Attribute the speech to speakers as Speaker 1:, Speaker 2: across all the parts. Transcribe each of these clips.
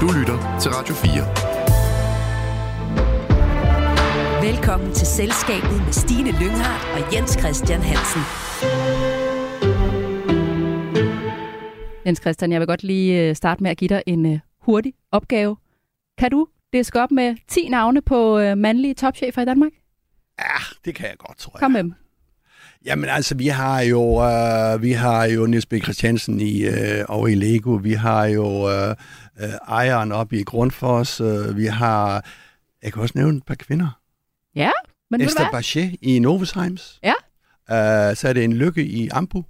Speaker 1: Du lytter til Radio
Speaker 2: 4. Velkommen til Selskabet med Stine Lynghardt og Jens Christian Hansen.
Speaker 3: Jens Christian, jeg vil godt lige øh, starte med at give dig en øh, hurtig opgave. Kan du diske op med 10 navne på øh, mandlige topchefer i Danmark?
Speaker 4: Ja, det kan jeg godt, tror jeg.
Speaker 3: Kom med dem.
Speaker 4: Jamen altså, vi har jo, øh, vi har jo Niels B. Christiansen i, øh, over i Lego. Vi har jo øh, øh, ejeren op i Grundfos. Øh, vi har, jeg kan også nævne et par kvinder.
Speaker 3: Ja, men
Speaker 4: Esther Bachet i Novozymes.
Speaker 3: Ja.
Speaker 4: Øh, så er det en lykke i Ambu.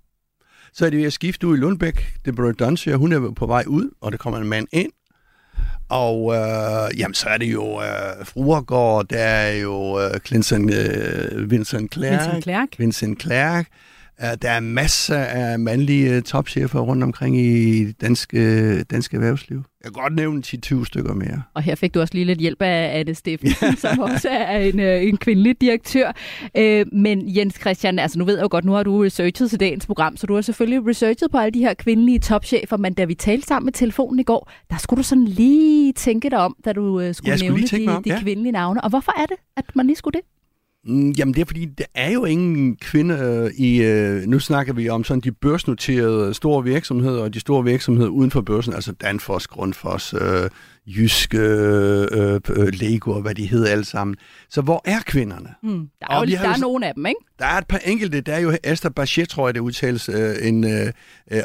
Speaker 4: Så er det ved at skifte ud i Lundbæk. Det er Donsia, hun er på vej ud, og der kommer en mand ind. Og øh, jamen, så er det jo øh, Fruergård, der er jo øh, Clinton, øh, Vincent Clark.
Speaker 3: Vincent Clark.
Speaker 4: Vincent Clark. Der er masser af mandlige topchefer rundt omkring i danske, danske erhvervsliv. Jeg kan godt nævne 10-20 stykker mere.
Speaker 3: Og her fik du også lige lidt hjælp af Anne Steffen, ja. som også er en, øh, en kvindelig direktør. Øh, men Jens Christian, altså nu ved jeg jo godt, nu har du researchet til dagens program, så du har selvfølgelig researchet på alle de her kvindelige topchefer, men da vi talte sammen med telefonen i går, der skulle du sådan lige tænke dig om, da du øh, skulle,
Speaker 4: skulle
Speaker 3: nævne de,
Speaker 4: om,
Speaker 3: de
Speaker 4: ja.
Speaker 3: kvindelige navne. Og hvorfor er det, at man lige skulle det?
Speaker 4: Mm, jamen det er fordi, der er jo ingen kvinde øh, i, øh, nu snakker vi om sådan de børsnoterede store virksomheder, og de store virksomheder uden for børsen, altså Danfoss, Grundfos, øh, Jysk, øh, øh, Lego og hvad de hedder alle sammen. Så hvor er kvinderne?
Speaker 3: Mm, der er, jo, der er nogle af dem, ikke?
Speaker 4: Der er et par enkelte, der er jo Esther Bachet, tror jeg det udtales, øh, en, øh,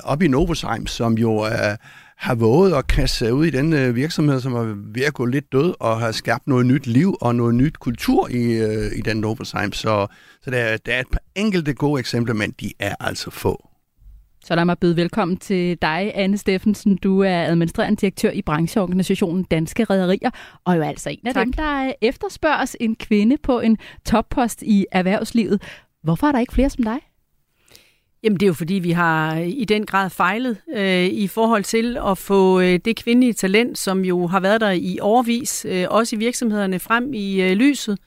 Speaker 4: op i Novozymes, som jo øh, har våget at kaste sig ud i den øh, virksomhed, som er ved at gå lidt død, og har skabt noget nyt liv og noget nyt kultur i, øh, i den Novozymes. Så, så der, der er et par enkelte gode eksempler, men de er altså få.
Speaker 3: Så lad mig byde velkommen til dig, Anne Steffensen. Du er administrerende direktør i brancheorganisationen Danske Rederier, og jo altså en af tak. dem, der efterspørges en kvinde på en toppost i erhvervslivet. Hvorfor er der ikke flere som dig?
Speaker 5: Jamen det er jo fordi, vi har i den grad fejlet øh, i forhold til at få øh, det kvindelige talent, som jo har været der i overvis, øh, også i virksomhederne, frem i øh, lyset.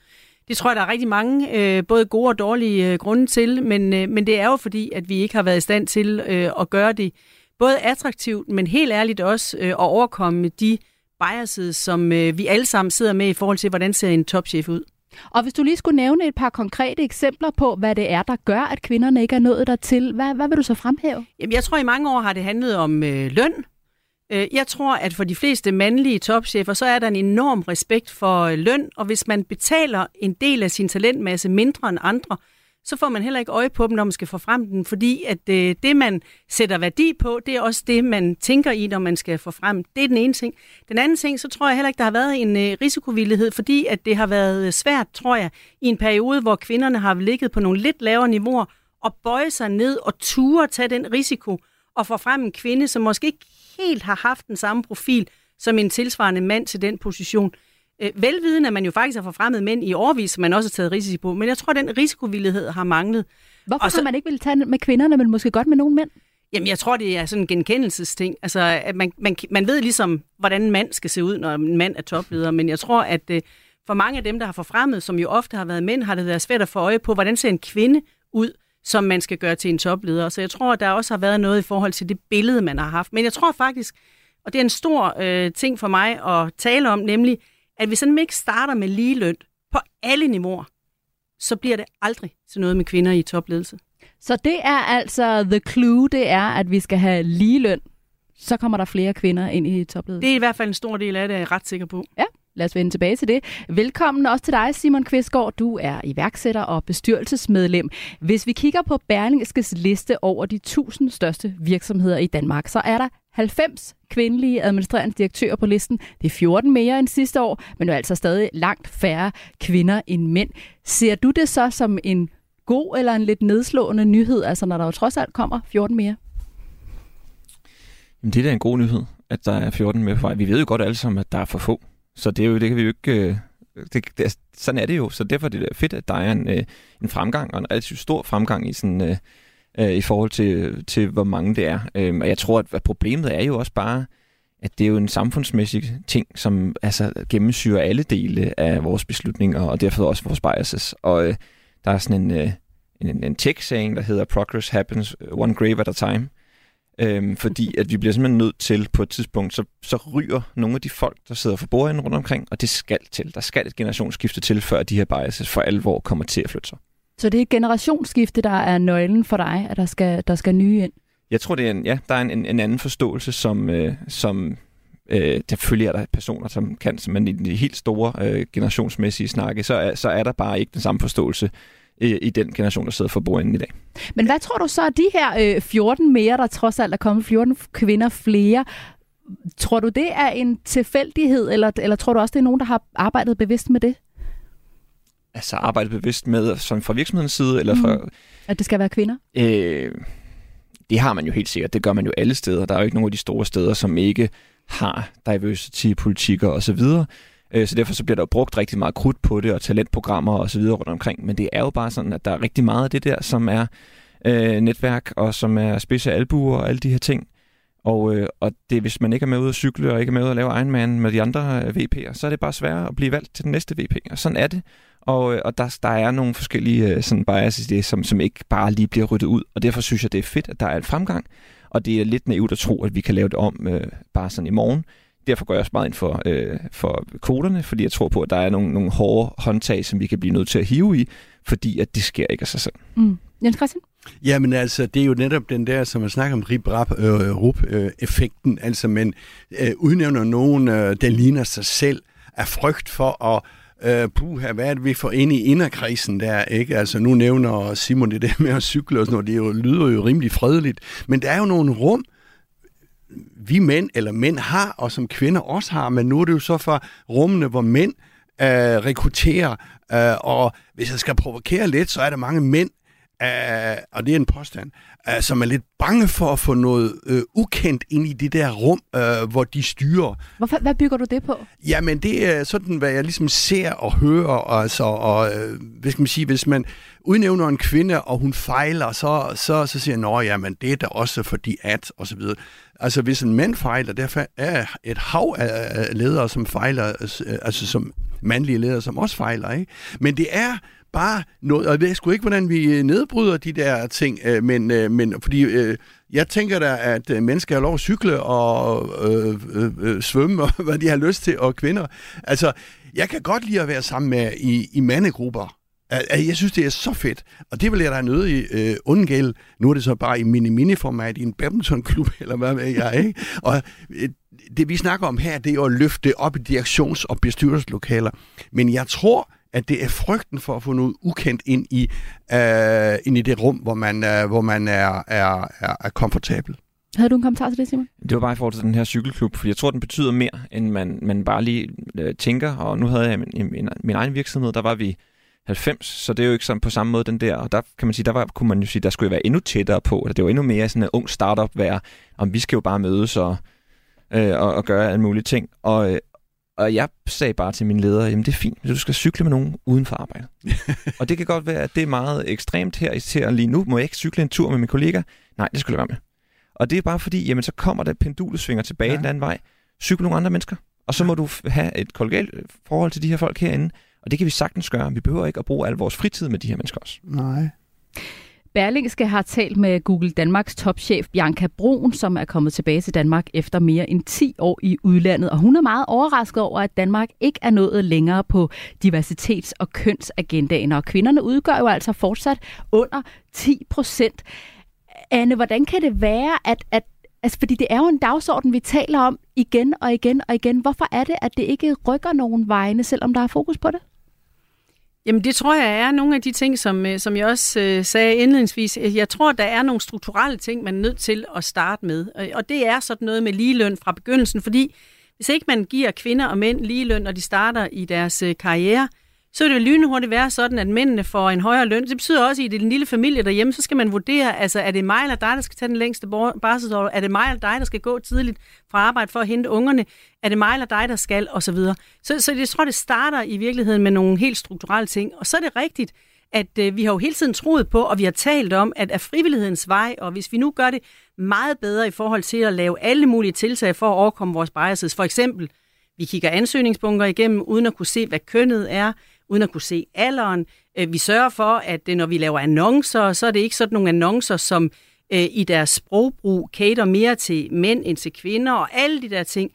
Speaker 5: Det tror jeg, der er rigtig mange, øh, både gode og dårlige øh, grunde til, men, øh, men det er jo fordi, at vi ikke har været i stand til øh, at gøre det både attraktivt, men helt ærligt også øh, at overkomme de biases, som øh, vi alle sammen sidder med i forhold til, hvordan ser en topchef ud.
Speaker 3: Og hvis du lige skulle nævne et par konkrete eksempler på, hvad det er, der gør, at kvinderne ikke er nået dertil, hvad, hvad vil du så fremhæve?
Speaker 5: Jamen, jeg tror, i mange år har det handlet om øh, løn. Øh, jeg tror, at for de fleste mandlige topchefer, så er der en enorm respekt for øh, løn, og hvis man betaler en del af sin talentmasse mindre end andre, så får man heller ikke øje på dem, når man skal få frem den, fordi at øh, det, man sætter værdi på, det er også det, man tænker i, når man skal få frem. Det er den ene ting. Den anden ting, så tror jeg heller ikke, der har været en risikovillighed, fordi at det har været svært, tror jeg, i en periode, hvor kvinderne har ligget på nogle lidt lavere niveauer, og bøje sig ned og ture at tage den risiko, og få frem en kvinde, som måske ikke helt har haft den samme profil som en tilsvarende mand til den position. Øh, velviden, at man jo faktisk har forfremmet mænd i årvis, som man også har taget risiko på. Men jeg tror, at den risikovillighed har manglet.
Speaker 3: Hvorfor og så, man ikke vil tage med kvinderne, men måske godt med nogle mænd?
Speaker 5: Jamen, jeg tror, det er sådan en genkendelsesting. Altså, at man, man, man ved ligesom, hvordan en mand skal se ud, når en mand er topleder. Men jeg tror, at øh, for mange af dem, der har forfremmet, som jo ofte har været mænd, har det været svært at få øje på, hvordan ser en kvinde ud, som man skal gøre til en topleder. Så jeg tror, at der også har været noget i forhold til det billede, man har haft. Men jeg tror faktisk, og det er en stor øh, ting for mig at tale om, nemlig, at hvis man ikke starter med ligeløn på alle niveauer, så bliver det aldrig til noget med kvinder i topledelse.
Speaker 3: Så det er altså the clue, det er, at vi skal have ligeløn. Så kommer der flere kvinder ind i topledelsen.
Speaker 5: Det er i hvert fald en stor del af det, er jeg ret sikker på.
Speaker 3: Ja, lad os vende tilbage til det. Velkommen også til dig, Simon Kvistgaard. Du er iværksætter og bestyrelsesmedlem. Hvis vi kigger på Berlingskes liste over de 1000 største virksomheder i Danmark, så er der 90 kvindelige administrerende direktører på listen. Det er 14 mere end sidste år, men jo altså stadig langt færre kvinder end mænd. Ser du det så som en god eller en lidt nedslående nyhed, altså når der jo trods alt kommer 14 mere?
Speaker 6: Jamen, det er da en god nyhed, at der er 14 mere på vej. Vi ved jo godt alle sammen, at der er for få. Så det, er jo, det kan vi jo ikke... Øh, det, det, altså, sådan er det jo. Så derfor er det fedt, at der er en, øh, en fremgang, og en relativt stor fremgang i sådan... Øh, øh, i forhold til, til, hvor mange det er. Øh, og jeg tror, at, at problemet er jo også bare, at det er jo en samfundsmæssig ting, som altså, gennemsyrer alle dele af vores beslutninger, og derfor også vores biases. Og øh, der er sådan en, øh, en, en tech-saying, der hedder Progress happens one grave at a time. Øhm, fordi at vi bliver simpelthen nødt til på et tidspunkt, så, så ryger nogle af de folk, der sidder for bordenden rundt omkring, og det skal til. Der skal et generationsskifte til, før de her biases for alvor kommer til at flytte sig.
Speaker 3: Så det er et generationsskifte, der er nøglen for dig, at der skal, der skal nye ind?
Speaker 6: Jeg tror, det er en, ja, der er en, en, en anden forståelse, som, øh, som øh, selvfølgelig er der personer, som kan, men i de helt store øh, generationsmæssige snakke, så er, så er der bare ikke den samme forståelse i, i den generation, der sidder for bordenden i dag.
Speaker 3: Men hvad tror du så, at de her øh, 14 mere, der trods alt er kommet 14 kvinder flere, tror du det er en tilfældighed, eller, eller tror du også, det er nogen, der har arbejdet bevidst med det?
Speaker 6: Altså arbejde bevidst med, som fra virksomhedens side, eller fra... Mm.
Speaker 3: At det skal være kvinder?
Speaker 6: Øh, det har man jo helt sikkert. Det gør man jo alle steder. Der er jo ikke nogen af de store steder, som ikke har diversity-politikker osv., Øh, Øh, så derfor så bliver der brugt rigtig meget krudt på det, og talentprogrammer og så videre rundt omkring. Men det er jo bare sådan, at der er rigtig meget af det der, som er øh, netværk, og som er spidse albuer og alle de her ting. Og, øh, og det, hvis man ikke er med ud at cykle, og ikke er med ud at lave Ironman med de andre øh, VP'er, så er det bare sværere at blive valgt til den næste VP. Og sådan er det. Og, øh, og der, der er nogle forskellige øh, sådan biases i det, som, som ikke bare lige bliver ryddet ud. Og derfor synes jeg, det er fedt, at der er en fremgang. Og det er lidt naivt at tro, at vi kan lave det om øh, bare sådan i morgen derfor går jeg også meget ind for, øh, for kvoterne, fordi jeg tror på, at der er nogle, nogle hårde håndtag, som vi kan blive nødt til at hive i, fordi at det sker ikke af sig selv.
Speaker 3: Mm. Jens Christian?
Speaker 4: Jamen altså, det er jo netop den der, som man snakker om, rip-rap-effekten, øh, altså man øh, udnævner nogen, øh, der ligner sig selv, af frygt for at øh, puha, hvad er det, vi får ind i inderkrisen der, ikke? Altså, nu nævner Simon det der med at cykle og sådan noget, det jo, lyder jo rimelig fredeligt, men der er jo nogle rum, vi mænd, eller mænd har, og som kvinder også har, men nu er det jo så for rummene, hvor mænd øh, rekrutterer, øh, og hvis jeg skal provokere lidt, så er der mange mænd, øh, og det er en påstand, øh, som er lidt bange for at få noget øh, ukendt ind i det der rum, øh, hvor de styrer.
Speaker 3: Hvorfor, hvad bygger du det på?
Speaker 4: Jamen, det er sådan, hvad jeg ligesom ser og hører, altså, og øh, hvad skal man sige, hvis man udnævner en kvinde, og hun fejler, så, så, så siger jeg, men det er da også fordi at, og så videre. Altså, hvis en mand fejler, der er et hav af ledere, som fejler, altså som mandlige ledere, som også fejler, ikke? Men det er bare noget, og jeg ved sgu ikke, hvordan vi øh, nedbryder de der ting, øh, men, øh, men fordi øh, jeg tænker da, at øh, mennesker har lov at cykle og øh, øh, øh, svømme, og hvad de har lyst til, og kvinder. Altså, jeg kan godt lide at være sammen med i, i mandegrupper, jeg synes, det er så fedt, og det vil jeg da nødt i øh, undgæld. Nu er det så bare i mini-mini-format i en badmintonklub, eller hvad ved jeg, ikke? Og øh, det, vi snakker om her, det er jo at løfte op i direktions- og bestyrelseslokaler. Men jeg tror, at det er frygten for at få noget ukendt ind i, øh, ind i det rum, hvor man, øh, hvor man er, er, er, er komfortabel.
Speaker 3: Havde du en kommentar til det, Simon?
Speaker 6: Det var bare i forhold til den her cykelklub, fordi jeg tror, den betyder mere, end man, man bare lige øh, tænker. Og nu havde jeg min, min, min egen virksomhed, der var vi 90, så det er jo ikke sådan på samme måde den der. Og der kan man sige, der var, kunne man jo sige, der skulle være endnu tættere på. Eller det var endnu mere sådan en ung startup være, om vi skal jo bare mødes og, øh, og, og gøre alle mulige ting. Og, øh, og jeg sagde bare til min leder, jamen det er fint, hvis du skal cykle med nogen uden for arbejde. og det kan godt være, at det er meget ekstremt her især lige nu. Må jeg ikke cykle en tur med min kollega? Nej, det skulle jeg være med. Og det er bare fordi, jamen så kommer der pendulet svinger tilbage ja. den anden vej. Cykel nogle andre mennesker. Og så må du have et kollegialt forhold til de her folk herinde. Og det kan vi sagtens gøre. Vi behøver ikke at bruge al vores fritid med de her mennesker også.
Speaker 4: Nej.
Speaker 3: Berlingske har talt med Google Danmarks topchef Bianca Brun, som er kommet tilbage til Danmark efter mere end 10 år i udlandet. Og hun er meget overrasket over, at Danmark ikke er nået længere på diversitets- og kønsagendaen. Og kvinderne udgør jo altså fortsat under 10 procent. Anne, hvordan kan det være, at, at Altså, fordi det er jo en dagsorden, vi taler om igen og igen og igen. Hvorfor er det, at det ikke rykker nogen vegne, selvom der er fokus på det?
Speaker 5: Jamen det tror jeg er nogle af de ting, som, øh, som jeg også øh, sagde indledningsvis. Jeg tror, der er nogle strukturelle ting, man er nødt til at starte med. Og det er sådan noget med ligeløn fra begyndelsen, fordi hvis ikke man giver kvinder og mænd ligeløn, når de starter i deres øh, karriere, så vil det lynhurtigt være sådan, at mændene får en højere løn. Det betyder også, at i den lille familie derhjemme, så skal man vurdere, altså er det mig eller dig, der skal tage den længste barselsår? Er det mig eller dig, der skal gå tidligt fra arbejde for at hente ungerne? Er det mig eller dig, der skal? Og så videre. Så, så jeg tror, det starter i virkeligheden med nogle helt strukturelle ting. Og så er det rigtigt, at øh, vi har jo hele tiden troet på, og vi har talt om, at af frivillighedens vej, og hvis vi nu gør det meget bedre i forhold til at lave alle mulige tiltag for at overkomme vores biases, for eksempel, vi kigger ansøgningsbunker igennem, uden at kunne se, hvad kønnet er, uden at kunne se alderen. Øh, vi sørger for, at når vi laver annoncer, så er det ikke sådan nogle annoncer, som øh, i deres sprogbrug cater mere til mænd end til kvinder og alle de der ting.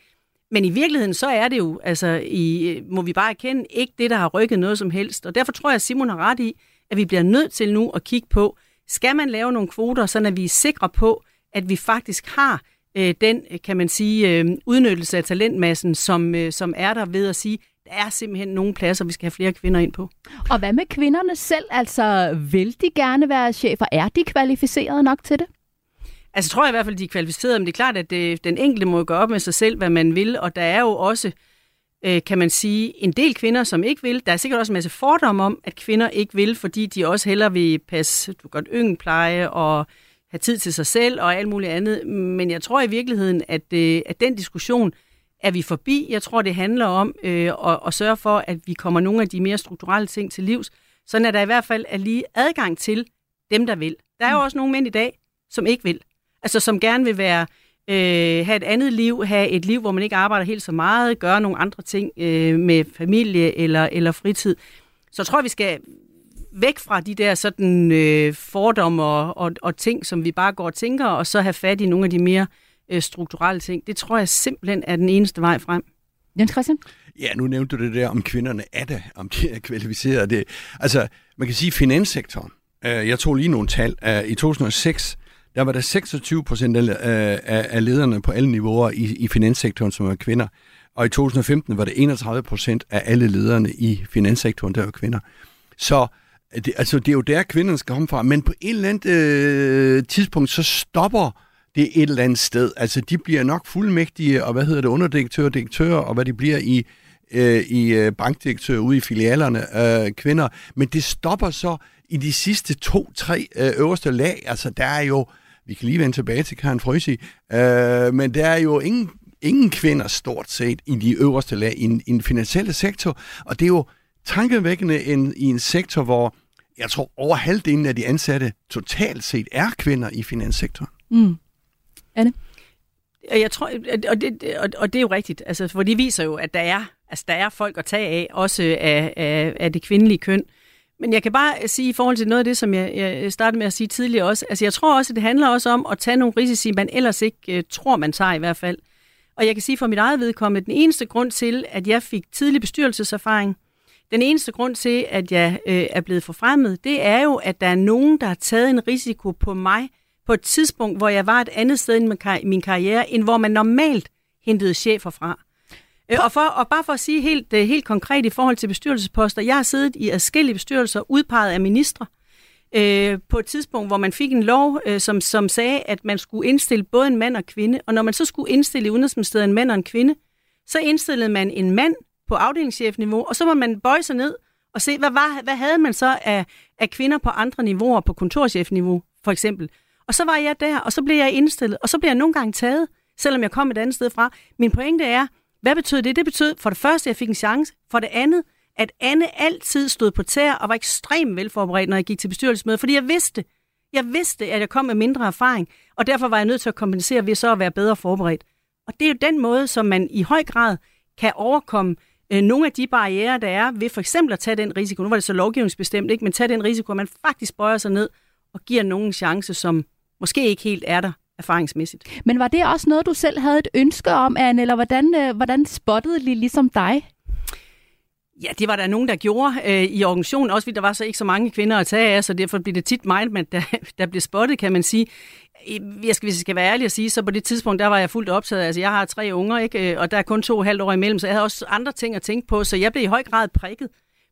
Speaker 5: Men i virkeligheden, så er det jo, altså, i, øh, må vi bare erkende, ikke det, der har rykket noget som helst. Og derfor tror jeg, at Simon har ret i, at vi bliver nødt til nu at kigge på, skal man lave nogle kvoter, så vi er sikre på, at vi faktisk har øh, den, kan man sige, øh, udnyttelse af talentmassen, som, øh, som er der ved at sige, er simpelthen nogle pladser, vi skal have flere kvinder ind på.
Speaker 3: Og hvad med kvinderne selv? Altså, vil de gerne være chefer? Er de kvalificerede nok til det?
Speaker 5: Altså, tror jeg i hvert fald, de er kvalificerede, men det er klart, at det, øh, den enkelte må gå op med sig selv, hvad man vil, og der er jo også, øh, kan man sige, en del kvinder, som ikke vil. Der er sikkert også en masse fordomme om, at kvinder ikke vil, fordi de også hellere vil passe du godt ynglepleje og have tid til sig selv og alt muligt andet. Men jeg tror i virkeligheden, at, øh, at den diskussion er vi forbi. Jeg tror, det handler om øh, at, at sørge for, at vi kommer nogle af de mere strukturelle ting til livs, sådan at der i hvert fald er lige adgang til dem, der vil. Der er jo mm. også nogle mænd i dag, som ikke vil. Altså som gerne vil være øh, have et andet liv, have et liv, hvor man ikke arbejder helt så meget, gøre nogle andre ting øh, med familie eller, eller fritid. Så jeg tror, vi skal væk fra de der sådan øh, fordomme og, og, og ting, som vi bare går og tænker, og så have fat i nogle af de mere øh, strukturelle ting. Det tror jeg simpelthen er den eneste vej frem.
Speaker 3: Jens Christian?
Speaker 4: Ja, nu nævnte du det der, om kvinderne er det, om de er kvalificerede. Det, altså, man kan sige, finanssektoren. Øh, jeg tog lige nogle tal. Øh, I 2006, der var der 26 procent af, af lederne på alle niveauer i, i finanssektoren, som var kvinder. Og i 2015 var det 31 procent af alle lederne i finanssektoren, der var kvinder. Så det, altså, det er jo der, kvinderne skal komme fra. Men på et eller andet øh, tidspunkt, så stopper det et eller andet sted. Altså, de bliver nok fuldmægtige, og hvad hedder det, underdirektører, direktører, og hvad de bliver i, øh, i øh, bankdirektører ude i filialerne, øh, kvinder. Men det stopper så i de sidste to-tre øh, øverste lag. Altså, der er jo, vi kan lige vende tilbage til Karen Frøsi, øh, men der er jo ingen, ingen kvinder stort set i de øverste lag i, i den finansielle sektor, og det er jo tankevækkende en, i en sektor, hvor jeg tror over halvdelen af de ansatte totalt set er kvinder i finanssektoren. Mm.
Speaker 3: Anne?
Speaker 5: Jeg tror, og det, og, det er jo rigtigt, altså, for det viser jo, at der er, altså, der er folk at tage af, også af, af, af det kvindelige køn. Men jeg kan bare sige i forhold til noget af det, som jeg, jeg startede med at sige tidligere også, altså jeg tror også, at det handler også om at tage nogle risici, man ellers ikke uh, tror, man tager i hvert fald. Og jeg kan sige for mit eget vedkommende, den eneste grund til, at jeg fik tidlig bestyrelseserfaring, den eneste grund til, at jeg øh, er blevet forfremmet, det er jo, at der er nogen, der har taget en risiko på mig, på et tidspunkt, hvor jeg var et andet sted i min karriere, end hvor man normalt hentede chefer fra. Øh, og, for, og bare for at sige helt, øh, helt konkret i forhold til bestyrelsesposter, jeg har siddet i adskillige bestyrelser udpeget af ministre, øh, på et tidspunkt, hvor man fik en lov, øh, som, som sagde, at man skulle indstille både en mand og kvinde, og når man så skulle indstille i Udenrigsministeriet en mand og en kvinde, så indstillede man en mand på afdelingschefniveau, og så må man bøje sig ned og se, hvad, var, hvad havde man så af, af kvinder på andre niveauer, på kontorchefniveau for eksempel. Og så var jeg der, og så blev jeg indstillet, og så blev jeg nogle gange taget, selvom jeg kom et andet sted fra. Min pointe er, hvad betød det? Det betød for det første, at jeg fik en chance. For det andet, at Anne altid stod på tæer og var ekstremt velforberedt, når jeg gik til bestyrelsesmøde, fordi jeg vidste, jeg vidste, at jeg kom med mindre erfaring, og derfor var jeg nødt til at kompensere ved så at være bedre forberedt. Og det er jo den måde, som man i høj grad kan overkomme øh, nogle af de barriere, der er ved for eksempel at tage den risiko. Nu var det så lovgivningsbestemt, ikke? men tage den risiko, at man faktisk bøjer sig ned og giver nogen en chance, som måske ikke helt er der erfaringsmæssigt.
Speaker 3: Men var det også noget, du selv havde et ønske om, Anne, eller hvordan, øh, hvordan spottede Lille ligesom dig?
Speaker 5: Ja, det var der nogen, der gjorde øh, i organisationen, også fordi der var så ikke så mange kvinder at tage af, så derfor bliver det tit mig, der, der bliver spottet, kan man sige. Jeg skal, hvis jeg skal være ærlig at sige, så på det tidspunkt, der var jeg fuldt optaget. Altså, jeg har tre unger, ikke? Øh, og der er kun to og halvt år imellem, så jeg havde også andre ting at tænke på, så jeg blev i høj grad prikket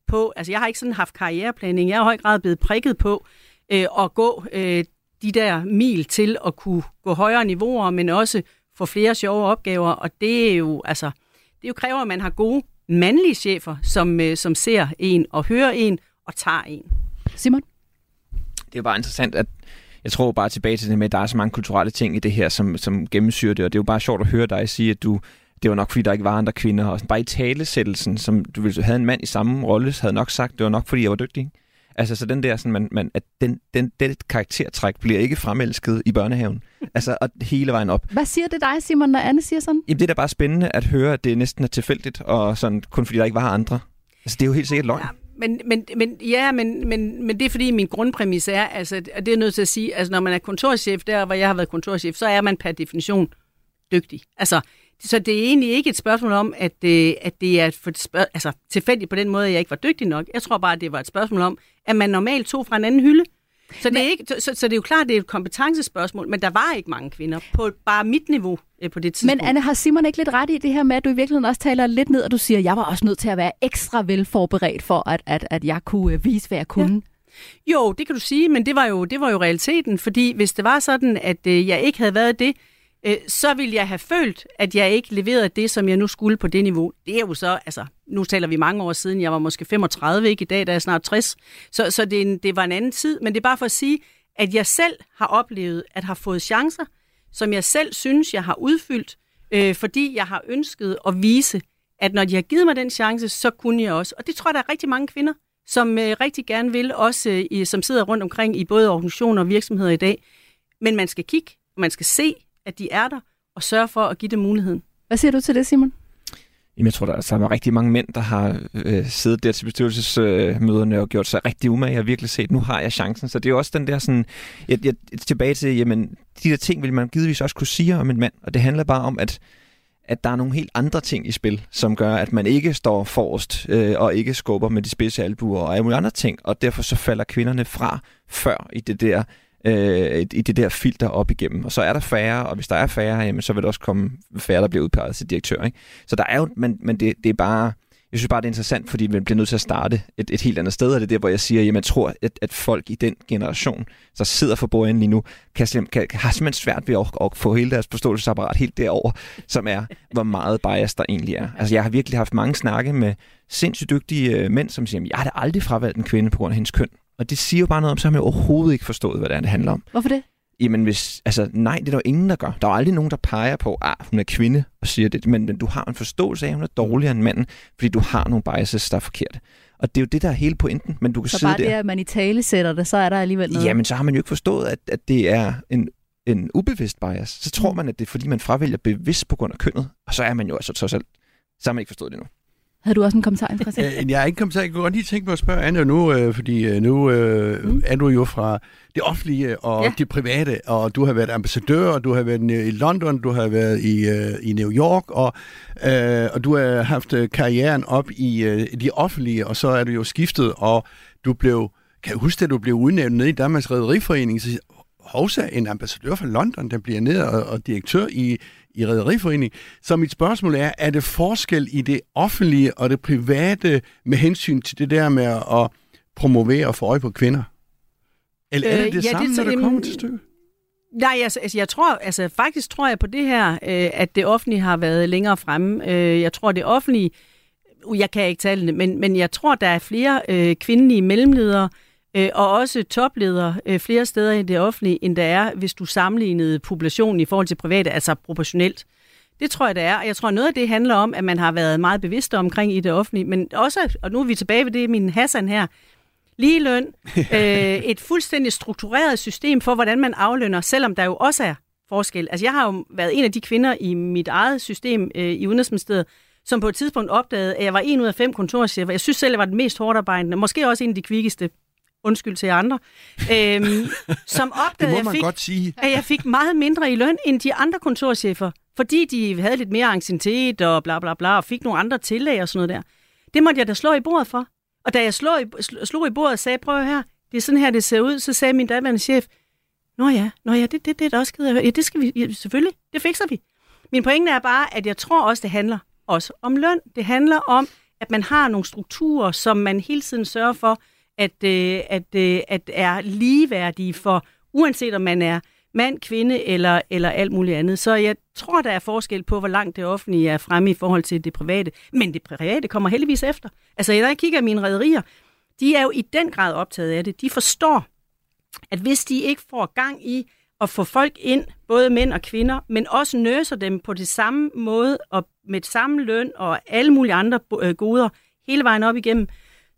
Speaker 5: på, altså jeg har ikke sådan haft karriereplanning, jeg er i høj grad blevet prikket på øh, at gå øh, de der mil til at kunne gå højere niveauer, men også få flere sjove opgaver, og det er jo, altså, det jo kræver, at man har gode mandlige chefer, som, øh, som ser en og hører en og tager en.
Speaker 3: Simon?
Speaker 6: Det er bare interessant, at jeg tror bare tilbage til det med, at der er så mange kulturelle ting i det her, som, som gennemsyrer det, og det er jo bare sjovt at høre dig sige, at du, det var nok fordi, der ikke var andre kvinder, og bare i talesættelsen, som du ville havde en mand i samme rolle, havde nok sagt, det var nok fordi, jeg var dygtig. Altså, så den der, sådan, man, man, at den, den, den karaktertræk bliver ikke fremelsket i børnehaven. Altså, og hele vejen op.
Speaker 3: Hvad siger det dig, Simon, når Anne siger sådan?
Speaker 6: Jamen, det er da bare spændende at høre, at det næsten er tilfældigt, og sådan, kun fordi der ikke var andre. Altså, det er jo helt sikkert løgn. Ja,
Speaker 5: men, men, men, ja, men, men, men det er fordi min grundpræmis er, altså, at det er nødt til at sige, altså når man er kontorchef der, hvor jeg har været kontorchef, så er man per definition dygtig. Altså, så det er egentlig ikke et spørgsmål om, at, øh, at det er for spørg- altså, tilfældigt på den måde, at jeg ikke var dygtig nok. Jeg tror bare, at det var et spørgsmål om, at man normalt tog fra en anden hylde. Så det, er ikke, så, så det er jo klart, det er et kompetencespørgsmål, men der var ikke mange kvinder på bare mit niveau øh, på det tidspunkt.
Speaker 3: Men Anne, har Simon ikke lidt ret i det her med, at du i virkeligheden også taler lidt ned, og du siger, at jeg var også nødt til at være ekstra velforberedt for, at, at, at jeg kunne øh, vise, hvad jeg kunne?
Speaker 5: Ja. Jo, det kan du sige, men det var jo, det var jo realiteten, fordi hvis det var sådan, at øh, jeg ikke havde været det, øh, så ville jeg have følt, at jeg ikke leverede det, som jeg nu skulle på det niveau. Det er jo så, altså, nu taler vi mange år siden, jeg var måske 35, ikke i dag, der er snart 60, så, så det, en, det var en anden tid, men det er bare for at sige, at jeg selv har oplevet at have fået chancer, som jeg selv synes, jeg har udfyldt, øh, fordi jeg har ønsket at vise, at når de har givet mig den chance, så kunne jeg også. Og det tror jeg, der er rigtig mange kvinder, som øh, rigtig gerne vil, også øh, som sidder rundt omkring i både organisationer og virksomheder i dag. Men man skal kigge, man skal se, at de er der, og sørge for at give dem muligheden.
Speaker 3: Hvad siger du til det, Simon?
Speaker 6: Jamen, jeg tror, der er rigtig mange mænd, der har øh, siddet der til bestyrelsesmøderne øh, og gjort sig rigtig umage og virkelig set, nu har jeg chancen. Så det er jo også den der sådan, jeg, jeg, tilbage til, jamen, de der ting vil man givetvis også kunne sige om en mand, og det handler bare om, at at der er nogle helt andre ting i spil, som gør, at man ikke står forrest øh, og ikke skubber med de spidse albuer og alle mulige andre ting, og derfor så falder kvinderne fra før i det der øh, i det der filter op igennem. Og så er der færre, og hvis der er færre, jamen, så vil der også komme færre, der bliver udpeget til direktør. Ikke? Så der er jo, men, men det, det er bare, jeg synes bare, det er interessant, fordi man bliver nødt til at starte et, et helt andet sted, og det er der, hvor jeg siger, jamen, jeg tror, at, at folk i den generation, der sidder for bordenden lige nu, kan, kan, kan, har simpelthen svært ved at, at få hele deres forståelsesapparat helt derover, som er, hvor meget bias der egentlig er. Altså, jeg har virkelig haft mange snakke med sindssygt dygtige øh, mænd, som siger, jamen, jeg har da aldrig fravalgt en kvinde på grund af hendes køn. Og det siger jo bare noget om, så har man overhovedet ikke forstået, hvad det, er, det handler om.
Speaker 3: Hvorfor det?
Speaker 6: Jamen, hvis, altså, nej, det er der jo ingen, der gør. Der er aldrig nogen, der peger på, at ah, hun er kvinde og siger det, men, men du har en forståelse af, at hun er dårligere end manden, fordi du har nogle biases, der er forkerte. Og det er jo det, der er hele pointen. Men du kan
Speaker 3: så
Speaker 6: sidde
Speaker 3: bare
Speaker 6: der.
Speaker 3: det, at man i tale sætter det, så er der alligevel noget.
Speaker 6: Jamen, så har man jo ikke forstået, at, at det er en, en ubevidst bias. Så tror mm. man, at det er, fordi man fravælger bevidst på grund af kønnet, og så er man jo altså trods alt, så har man ikke forstået det nu.
Speaker 3: Havde du også en kommentar, Christian?
Speaker 4: Øh, jeg har ikke kommentar. Jeg kunne godt lige tænke mig at spørge Anne nu, øh, fordi øh, nu øh, mm. er du jo fra det offentlige og ja. det private, og du har været ambassadør, og du har været i London, du har været i, øh, i New York, og, øh, og du har haft karrieren op i øh, de offentlige, og så er du jo skiftet, og du blev, kan jeg huske, at du blev udnævnt nede i Danmarks Rederiforening, så Hovsa, en ambassadør fra London, der bliver ned og, og direktør i, i Rederiforening. Så mit spørgsmål er, er det forskel i det offentlige og det private med hensyn til det der med at promovere og få øje på kvinder? Eller er det øh, det ja, samme, det, når det kommer til stykket?
Speaker 5: Nej, altså, altså jeg tror, altså faktisk tror jeg på det her, øh, at det offentlige har været længere fremme. Øh, jeg tror, det offentlige, jeg kan ikke tale det, men, men jeg tror, der er flere øh, kvindelige mellemledere, øh, og også topledere øh, flere steder i det offentlige, end der er, hvis du sammenlignede populationen i forhold til private, altså proportionelt. Det tror jeg, det er. Og jeg tror, noget af det handler om, at man har været meget bevidst omkring i det offentlige, men også, og nu er vi tilbage ved det, min Hassan her, ligeløn, øh, et fuldstændig struktureret system for, hvordan man aflønner, selvom der jo også er forskel. Altså, jeg har jo været en af de kvinder i mit eget system øh, i Udenrigsministeriet, som på et tidspunkt opdagede, at jeg var en ud af fem kontorchefer. Jeg synes selv, jeg var den mest hårdt arbejdende, måske også en af de kvikkeste undskyld til andre, øhm, som opdagede,
Speaker 4: man
Speaker 5: jeg fik,
Speaker 4: godt sige.
Speaker 5: at jeg fik meget mindre i løn end de andre kontorchefer, fordi de havde lidt mere anciennitet og bla bla bla, og fik nogle andre tillæg og sådan noget der. Det måtte jeg da slå i bordet for. Og da jeg slog i, slog i bordet og sagde, prøv her, det er sådan her, det ser ud, så sagde min daværende chef, Nå ja, nå ja, det, det, det er da også ked af Ja, det skal vi, ja, selvfølgelig, det fikser vi. Min pointe er bare, at jeg tror også, det handler også om løn. Det handler om, at man har nogle strukturer, som man hele tiden sørger for, at, øh, at, øh, at er ligeværdige for, uanset om man er mand, kvinde eller, eller alt muligt andet. Så jeg tror, der er forskel på, hvor langt det offentlige er fremme i forhold til det private. Men det private kommer heldigvis efter. Altså, når jeg kigger på mine rædderier, de er jo i den grad optaget af det. De forstår, at hvis de ikke får gang i at få folk ind, både mænd og kvinder, men også nøser dem på det samme måde og med samme løn og alle mulige andre øh, goder hele vejen op igennem,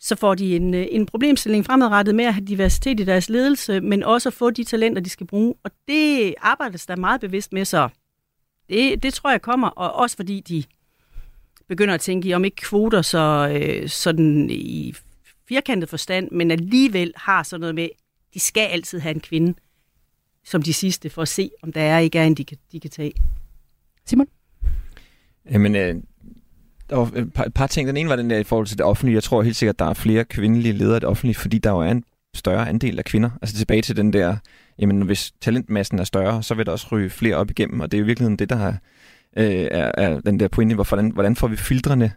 Speaker 5: så får de en, øh, en problemstilling fremadrettet med at have diversitet i deres ledelse, men også at få de talenter, de skal bruge. Og det arbejdes der meget bevidst med, så det, det tror jeg kommer, og også fordi de begynder at tænke i, om ikke kvoter så øh, sådan i firkantet forstand, men alligevel har sådan noget med, de skal altid have en kvinde som de sidste, for at se, om der er ikke er en, de kan, de kan tage.
Speaker 3: Simon?
Speaker 6: Jamen, øh, og et par, et par ting. Den ene var den der i forhold til det offentlige. Jeg tror helt sikkert, at der er flere kvindelige ledere i det offentlige, fordi der jo er en større andel af kvinder. Altså tilbage til den der, jamen hvis talentmassen er større, så vil der også ryge flere op igennem, og det er jo virkeligheden det, der har, øh, er, er den der pointe, hvor, hvordan, hvordan får vi filtrene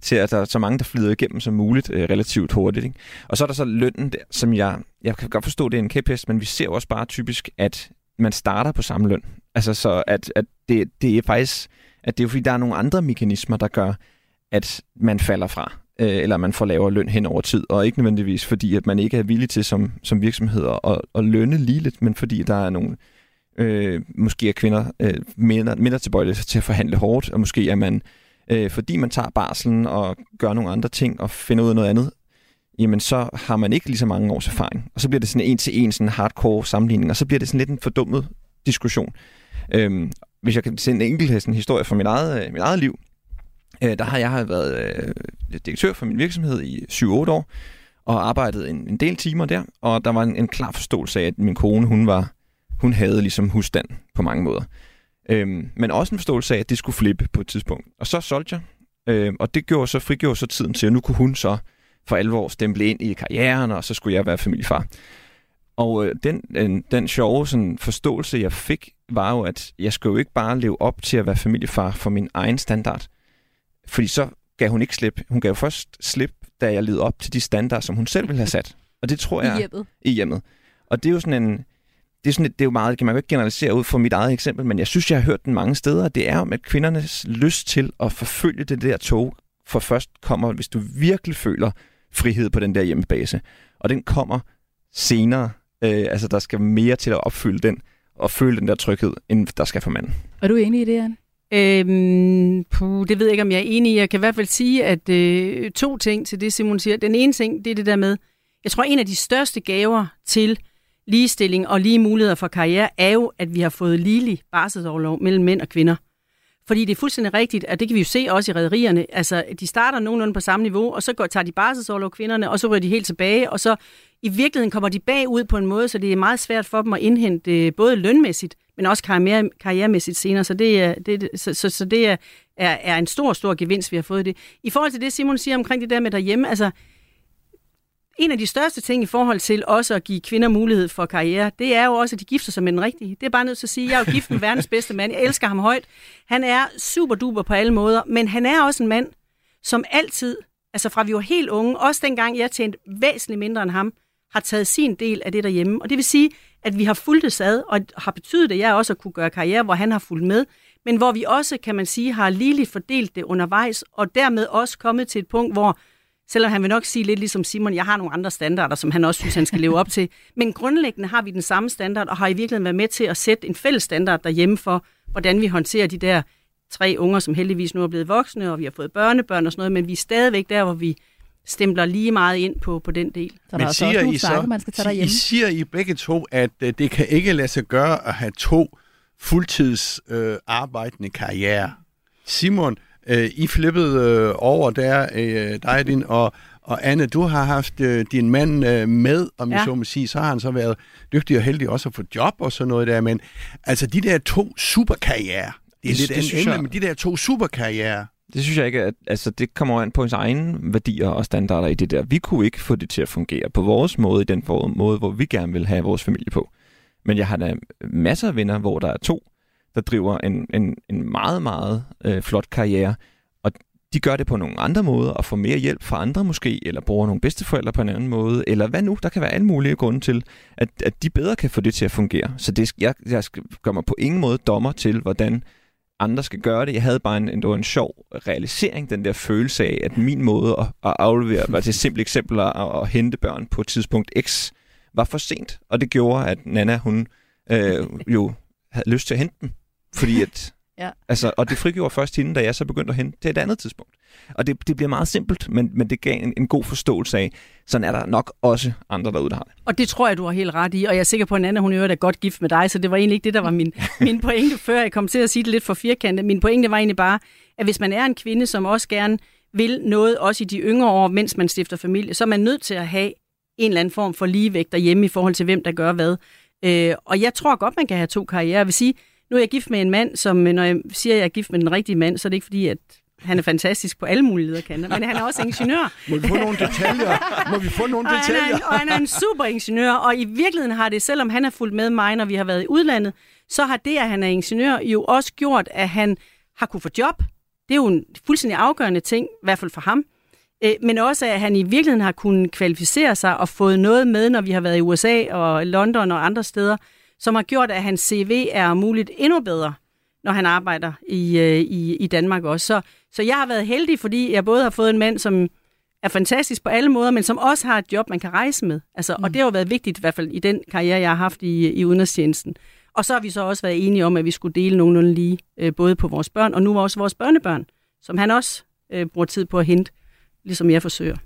Speaker 6: til, at der er så mange, der flyder igennem som muligt øh, relativt hurtigt. Ikke? Og så er der så lønnen der, som jeg, jeg kan godt forstå, det er en kæphest, men vi ser jo også bare typisk, at man starter på samme løn. Altså så, at, at det, det er faktisk, at det er fordi, der er nogle andre mekanismer, der gør, at man falder fra, øh, eller man får lavere løn hen over tid, og ikke nødvendigvis fordi, at man ikke er villig til som, som virksomhed at, at lønne ligeligt, men fordi der er nogle, øh, måske er kvinder øh, mindre, mindre tilbøjelige til at forhandle hårdt, og måske er man, øh, fordi man tager barselen og gør nogle andre ting og finder ud af noget andet, jamen så har man ikke lige så mange års erfaring. Og så bliver det sådan en til en sådan hardcore sammenligning, og så bliver det sådan lidt en fordummet diskussion. Øhm, hvis jeg kan sende en enkelt sådan, historie fra mit eget, øh, mit eget liv, øh, der har jeg været øh, direktør for min virksomhed i 7-8 år, og arbejdet en, en del timer der, og der var en, en klar forståelse af, at min kone, hun var hun havde ligesom husstand på mange måder. Øhm, men også en forståelse af, at det skulle flippe på et tidspunkt. Og så solgte jeg, øhm, og det gjorde så, frigjorde så tiden til, at nu kunne hun så for alvor stemple ind i karrieren, og så skulle jeg være familiefar. Og øh, den, den, den sjove sådan, forståelse, jeg fik, var jo, at jeg skulle jo ikke bare leve op til at være familiefar for min egen standard. Fordi så gav hun ikke slip. Hun gav først slip, da jeg levede op til de standarder, som hun selv ville have sat. Og det tror jeg...
Speaker 3: I hjemmet.
Speaker 6: I hjemmet. Og det er jo sådan en... Det er, sådan, det er jo meget, kan man jo ikke generalisere ud fra mit eget eksempel, men jeg synes, jeg har hørt den mange steder. Det er jo, at kvindernes lyst til at forfølge det der tog, for først kommer, hvis du virkelig føler frihed på den der hjemmebase. Og den kommer senere. Øh, altså, der skal mere til at opfylde den, og føle den der tryghed, end der skal for manden.
Speaker 3: Er du enig i det, Anne?
Speaker 5: Øhm, puh, det ved jeg ikke, om jeg er enig i. Jeg kan i hvert fald sige, at øh, to ting til det, Simon siger. Den ene ting, det er det der med, jeg tror, en af de største gaver til ligestilling og lige muligheder for karriere, er jo, at vi har fået ligelig barselsoverlov mellem mænd og kvinder. Fordi det er fuldstændig rigtigt, at det kan vi jo se også i rædderierne. Altså, de starter nogenlunde på samme niveau, og så går, tager de barselsoverlov kvinderne, og så ryger de helt tilbage, og så i virkeligheden kommer de bagud på en måde, så det er meget svært for dem at indhente øh, både lønmæssigt, men også karriere, karrieremæssigt senere. Så det, er, det, så, så, så det er, er, er en stor, stor gevinst, vi har fået det. I forhold til det, Simon siger omkring det der med derhjemme, altså, en af de største ting i forhold til også at give kvinder mulighed for karriere, det er jo også, at de gifter sig med den rigtige. Det er bare nødt til at sige, jeg er jo gift med verdens bedste mand. Jeg elsker ham højt. Han er super duper på alle måder, men han er også en mand, som altid, altså fra vi var helt unge, også dengang jeg tjente væsentligt mindre end ham, har taget sin del af det derhjemme. Og det vil sige, at vi har fulgt det ad, og har betydet, at jeg også har kunne gøre karriere, hvor han har fulgt med, men hvor vi også, kan man sige, har ligeligt fordelt det undervejs, og dermed også kommet til et punkt, hvor Selvom han vil nok sige lidt ligesom Simon, jeg har nogle andre standarder, som han også synes, han skal leve op til. Men grundlæggende har vi den samme standard, og har i virkeligheden været med til at sætte en fælles standard derhjemme for, hvordan vi håndterer de der tre unger, som heldigvis nu er blevet voksne, og vi har fået børnebørn og sådan noget, men vi er stadigvæk der, hvor vi stempler lige meget ind på, på den del.
Speaker 3: Så der er altså også nogle snakke, man skal tage derhjemme.
Speaker 4: I siger I begge to, at uh, det kan ikke lade sig gøre at have to fuldtids uh, arbejdende karriere. Simon, uh, I flippede uh, over der, uh, dig din, og, og Anne, du har haft uh, din mand uh, med, om ja. jeg så må sige, så har han så været dygtig og heldig også at få job og sådan noget der, men altså de der to superkarriere, det er
Speaker 6: Det-
Speaker 4: lidt
Speaker 6: det synes jeg-
Speaker 4: men de der to superkarriere,
Speaker 6: det synes jeg ikke, at altså, det kommer an på ens egne værdier og standarder i det der. Vi kunne ikke få det til at fungere på vores måde, i den måde, hvor vi gerne vil have vores familie på. Men jeg har da masser af venner, hvor der er to, der driver en, en, en meget, meget øh, flot karriere, og de gør det på nogle andre måder, og får mere hjælp fra andre måske, eller bruger nogle bedsteforældre på en anden måde, eller hvad nu? Der kan være alle mulige grunde til, at, at de bedre kan få det til at fungere. Så det, jeg, jeg gør mig på ingen måde dommer til, hvordan andre skal gøre det. Jeg havde bare en, en, det var en sjov realisering, den der følelse af, at min måde at, at aflevere, var til simple simpelt eksempel at, at hente børn på tidspunkt X, var for sent. Og det gjorde, at Nana, hun øh, jo havde lyst til at hente dem. Fordi at,
Speaker 3: Ja.
Speaker 6: altså, og det frigjorde først hende, da jeg så begyndte at hente til et andet tidspunkt. Og det, det bliver meget simpelt, men, men det gav en, en god forståelse af, sådan er der nok også andre derude, der har det.
Speaker 5: Og det tror jeg, du har helt ret i, og jeg er sikker på, at Anna, hun er godt gift med dig, så det var egentlig ikke det, der var min, min pointe før. Jeg kom til at sige det lidt for firkantet. Min pointe var egentlig bare, at hvis man er en kvinde, som også gerne vil noget også i de yngre år, mens man stifter familie, så er man nødt til at have en eller anden form for ligevægt derhjemme i forhold til, hvem der gør hvad. Øh, og jeg tror godt, man kan have to karrierer. Jeg vil sige, nu er jeg gift med en mand, som når jeg siger, at jeg er gift med den rigtige mand, så er det ikke fordi, at han er fantastisk på alle mulige lederkanter, men han er også ingeniør.
Speaker 4: Må vi få nogle detaljer? Må vi få nogle
Speaker 5: og
Speaker 4: detaljer?
Speaker 5: Han er en, og han er en super ingeniør, og i virkeligheden har det, selvom han har fulgt med mig, når vi har været i udlandet, så har det, at han er ingeniør, jo også gjort, at han har kunne få job. Det er jo en fuldstændig afgørende ting, i hvert fald for ham. Men også, at han i virkeligheden har kunnet kvalificere sig og fået noget med, når vi har været i USA og London og andre steder, som har gjort, at hans CV er muligt endnu bedre, når han arbejder i, øh, i, i Danmark også. Så, så jeg har været heldig, fordi jeg både har fået en mand, som er fantastisk på alle måder, men som også har et job, man kan rejse med. Altså, mm. Og det har jo været vigtigt, i hvert fald i den karriere, jeg har haft i, i udenrigstjenesten. Og så har vi så også været enige om, at vi skulle dele nogenlunde lige, øh, både på vores børn, og nu også vores børnebørn, som han også øh, bruger tid på at hente, ligesom jeg forsøger.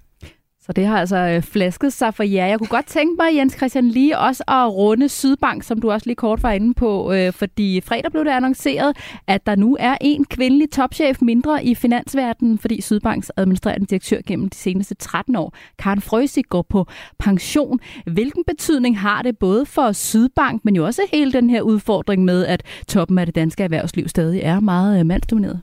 Speaker 3: Så det har altså øh, flasket sig for jer. Jeg kunne godt tænke mig, Jens Christian, lige også at runde Sydbank, som du også lige kort var inde på, øh, fordi fredag blev det annonceret, at der nu er en kvindelig topchef mindre i finansverdenen, fordi Sydbanks administrerende direktør gennem de seneste 13 år, Karen Frøsig, går på pension. Hvilken betydning har det både for Sydbank, men jo også hele den her udfordring med, at toppen af det danske erhvervsliv stadig er meget øh, mandsdomineret?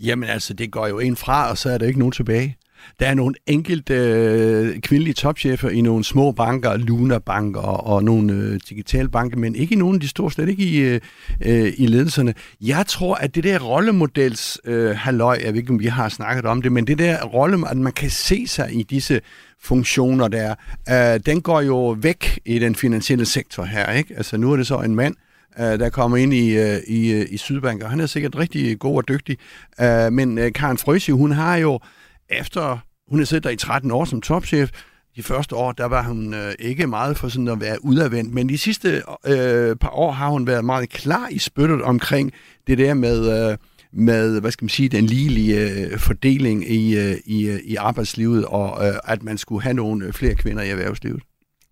Speaker 4: Jamen altså, det går jo en fra, og så er der ikke nogen tilbage. Der er nogle enkelte øh, kvindelige topchefer i nogle små banker, Luna-banker og, og nogle øh, digitale banker, men ikke i nogen af de store, slet ikke i, øh, øh, i ledelserne. Jeg tror, at det der rollemodels øh, halløj, jeg ved ikke, om vi har snakket om det, men det der rolle, at man kan se sig i disse funktioner der, øh, den går jo væk i den finansielle sektor her. Ikke? Altså nu er det så en mand, øh, der kommer ind i, øh, i, i Sydbank, og han er sikkert rigtig god og dygtig. Men Karen Frøsi, hun har jo efter hun har siddet der i 13 år som topchef, de første år, der var hun øh, ikke meget for sådan at være udadvendt, men de sidste øh, par år har hun været meget klar i spyttet omkring det der med, øh, med hvad skal man sige, den ligelige øh, fordeling i, øh, i, øh, i arbejdslivet, og øh, at man skulle have nogle flere kvinder i erhvervslivet.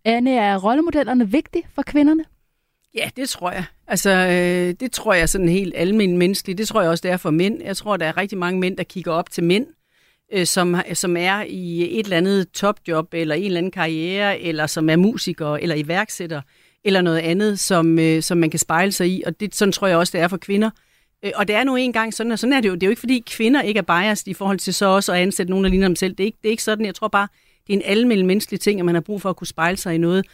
Speaker 3: Anne, er rollemodellerne vigtige for kvinderne?
Speaker 5: Ja, det tror jeg. Altså, øh, det tror jeg sådan helt almindeligt menneskeligt. Det tror jeg også, det er for mænd. Jeg tror, der er rigtig mange mænd, der kigger op til mænd, øh, som, som er i et eller andet topjob, eller en eller anden karriere, eller som er musiker, eller iværksætter, eller noget andet, som, øh, som man kan spejle sig i. Og det, sådan tror jeg også, det er for kvinder. Øh, og det er nu engang sådan, og sådan er det jo. Det er jo ikke, fordi kvinder ikke er biased i forhold til så også at ansætte nogen, der ligner dem selv. Det er ikke, det er ikke sådan. Jeg tror bare, det er en almindelig menneskelig ting, at man har brug for at kunne spejle sig i noget,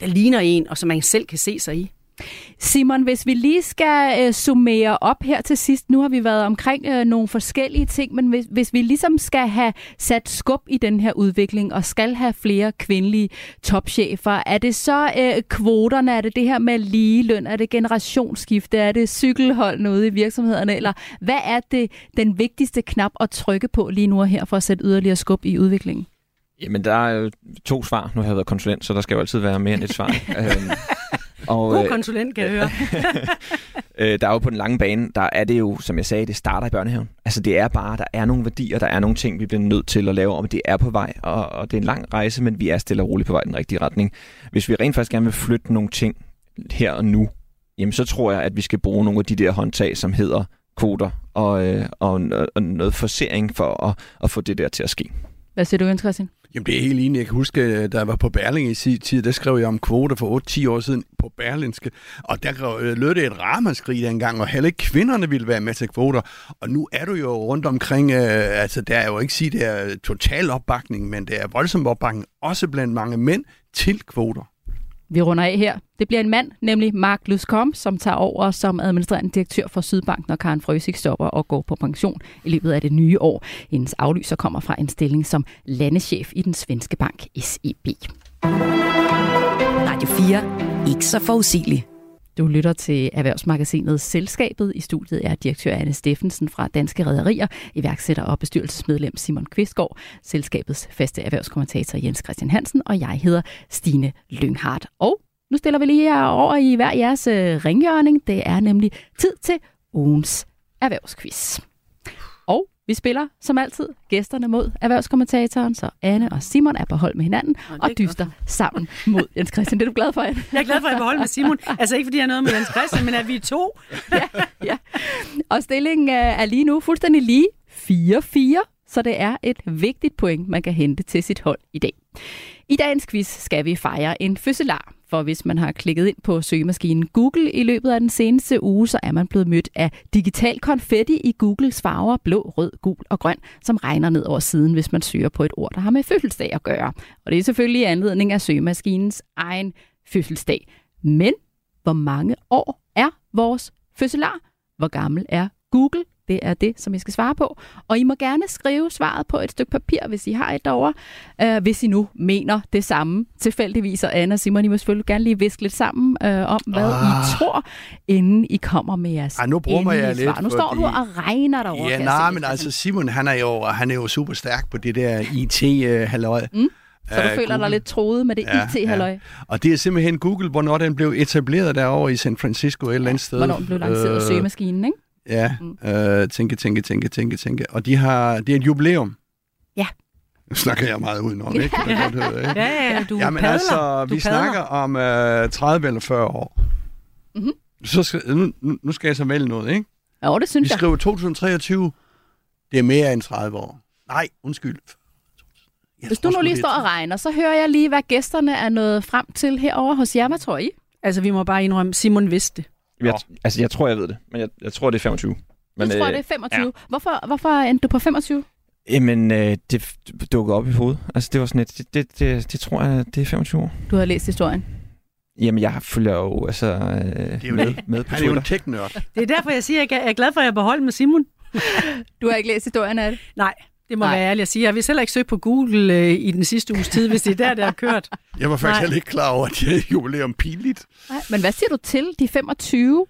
Speaker 5: der ligner en, og som man selv kan se sig i.
Speaker 3: Simon, hvis vi lige skal øh, summere op her til sidst, nu har vi været omkring øh, nogle forskellige ting, men hvis, hvis vi ligesom skal have sat skub i den her udvikling og skal have flere kvindelige topchefer, er det så øh, kvoterne, er det det her med ligeløn, er det generationsskifte, er det cykelhold ude i virksomhederne, eller hvad er det den vigtigste knap at trykke på lige nu her for at sætte yderligere skub i udviklingen?
Speaker 6: Jamen, der er jo to svar. Nu har jeg været konsulent, så der skal jo altid være mere end et svar.
Speaker 5: og, God øh, konsulent, kan jeg høre.
Speaker 6: øh, der er jo på den lange bane, der er det jo, som jeg sagde, det starter i børnehaven. Altså det er bare, der er nogle værdier, der er nogle ting, vi bliver nødt til at lave om. Det er på vej, og, og det er en lang rejse, men vi er stille og roligt på vej i den rigtige retning. Hvis vi rent faktisk gerne vil flytte nogle ting her og nu, jamen så tror jeg, at vi skal bruge nogle af de der håndtag, som hedder kvoter og, øh, og, og noget forsering for at, at få det der til at ske.
Speaker 3: Hvad siger du, Jens Christian?
Speaker 4: Jamen, det er helt enig. Jeg kan huske, øh, da jeg var på Berling i sin tid, der skrev jeg om kvoter for 8-10 år siden på Berlinske, og der øh, lød det et ramaskrig dengang, og heller ikke kvinderne ville være med til kvoter. Og nu er du jo rundt omkring, øh, altså der er jo ikke sige, det er total opbakning, men det er voldsom opbakning, også blandt mange mænd, til kvoter.
Speaker 3: Vi runder af her. Det bliver en mand, nemlig Mark Luskom, som tager over som administrerende direktør for Sydbank, når Karen Frøsik stopper og går på pension i løbet af det nye år. Hendes aflyser kommer fra en stilling som landeschef i den svenske bank SEB.
Speaker 2: Radio 4. Ikke så forudsigeligt.
Speaker 3: Du lytter til Erhvervsmagasinet Selskabet. I studiet er direktør Anne Steffensen fra Danske Rederier, iværksætter og bestyrelsesmedlem Simon Kvistgaard, selskabets faste erhvervskommentator Jens Christian Hansen, og jeg hedder Stine Lynghardt. Og nu stiller vi lige her over i hver jeres øh, ringjørning. Det er nemlig tid til ugens erhvervsquiz. Og vi spiller som altid gæsterne mod erhvervskommentatoren, så Anne og Simon er på hold med hinanden og, og dyster godt. sammen mod Jens Christian. Det er du glad for, Anne?
Speaker 5: Jeg er glad for, at jeg er på hold med Simon. Altså ikke fordi jeg er noget med Jens Christian, men at vi er to.
Speaker 3: ja, ja. Og stillingen er lige nu fuldstændig lige 4-4. så det er et vigtigt point, man kan hente til sit hold i dag. I dagens quiz skal vi fejre en fødselar, for hvis man har klikket ind på søgemaskinen Google i løbet af den seneste uge, så er man blevet mødt af digital konfetti i Googles farver blå, rød, gul og grøn, som regner ned over siden, hvis man søger på et ord, der har med fødselsdag at gøre. Og det er selvfølgelig i anledning af søgemaskinens egen fødselsdag. Men hvor mange år er vores fødselar? Hvor gammel er Google? Det er det, som I skal svare på. Og I må gerne skrive svaret på et stykke papir, hvis I har et derovre. Uh, hvis I nu mener det samme tilfældigvis. Og Anna og Simon, I må selvfølgelig gerne lige viske lidt sammen uh, om, hvad ah. I tror, inden I kommer med jeres
Speaker 4: Ej, nu bruger jeg lidt,
Speaker 3: svar. Nu står
Speaker 4: fordi...
Speaker 3: du og regner derovre.
Speaker 4: Ja, nej, men altså Simon, han er jo, han er jo super stærk på det der IT-halløj.
Speaker 3: Mm. Så du uh, føler
Speaker 4: Google.
Speaker 3: dig lidt troet med det
Speaker 4: Ja,
Speaker 3: IT-halløj?
Speaker 4: ja. Og det er simpelthen Google, hvornår den blev etableret derovre i San Francisco et eller andet sted.
Speaker 3: Hvornår den blev lanceret øh, søgemaskinen, ikke?
Speaker 4: Ja, øh, tænke, tænke, tænke, tænke, tænke. Og de har, det er et jubilæum.
Speaker 3: Ja.
Speaker 4: Nu snakker jeg meget udenom, ikke? Kan du godt høre, ikke?
Speaker 5: Ja, ja, du
Speaker 4: Jamen
Speaker 5: padler.
Speaker 4: altså,
Speaker 5: du
Speaker 4: vi
Speaker 5: padler.
Speaker 4: snakker om øh, 30 eller 40 år.
Speaker 3: Mhm.
Speaker 4: Så skal, nu, nu- skal jeg så vælge noget, ikke?
Speaker 3: Jo, det
Speaker 4: Vi
Speaker 3: synes jeg.
Speaker 4: skriver 2023. Det er mere end 30 år. Nej, undskyld. Jeg
Speaker 3: Hvis du nu lige
Speaker 4: det
Speaker 3: står og regner, så hører jeg lige, hvad gæsterne er nået frem til herover hos jer. Hvad tror I?
Speaker 5: Altså, vi må bare indrømme, Simon vidste det.
Speaker 6: Jeg, altså, jeg tror, jeg ved det, men jeg, jeg tror, det er 25.
Speaker 3: Men, du tror, det er 25. Ja. Hvorfor, hvorfor endte du på 25?
Speaker 6: Jamen, øh, det dukkede op i hovedet. Altså, det var sådan et, det, det, det, det tror jeg, det er 25 år.
Speaker 3: Du har læst historien.
Speaker 6: Jamen, jeg følger jo altså, øh,
Speaker 4: er jo
Speaker 6: med,
Speaker 4: det.
Speaker 6: med på
Speaker 4: Han er jo en tech-nørd.
Speaker 5: Det er derfor, jeg siger, at jeg er glad for, at jeg beholdt med Simon.
Speaker 3: Du har ikke læst historien af det?
Speaker 5: Nej, det må
Speaker 3: Nej.
Speaker 5: Være ærligt at sige. Jeg vil selv ikke søge på Google øh, i den sidste uges tid, hvis det er der, det har kørt.
Speaker 4: Jeg var faktisk
Speaker 5: Nej.
Speaker 4: heller ikke klar over, at det er jubilæum pinligt.
Speaker 3: Nej. Men hvad siger du til de 25?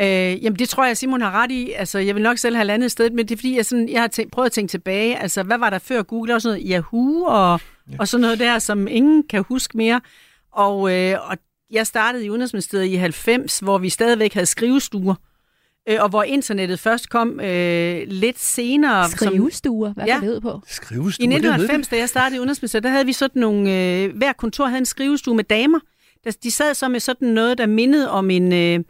Speaker 5: Øh, jamen, det tror jeg, Simon har ret i. Altså, jeg vil nok selv have landet sted, men det er fordi, jeg, sådan, jeg har tænkt, prøvet at tænke tilbage. Altså, hvad var der før Google? Der var sådan noget Yahoo og, ja. og sådan noget der, som ingen kan huske mere. Og, øh, og jeg startede i Udenrigsministeriet i 90, hvor vi stadigvæk havde skrivestuer. Øh, og hvor internettet først kom øh, lidt senere. Som,
Speaker 3: Skrivestuer, hvad
Speaker 5: Ja.
Speaker 3: det ud på?
Speaker 4: Skrivestue,
Speaker 5: I
Speaker 4: det ved
Speaker 5: 1990, da jeg startede i Udenrigsministeriet, der havde vi sådan nogle... Øh, hver kontor havde en skrivestue med damer. Der, de sad så med sådan noget, der mindede om en, øh,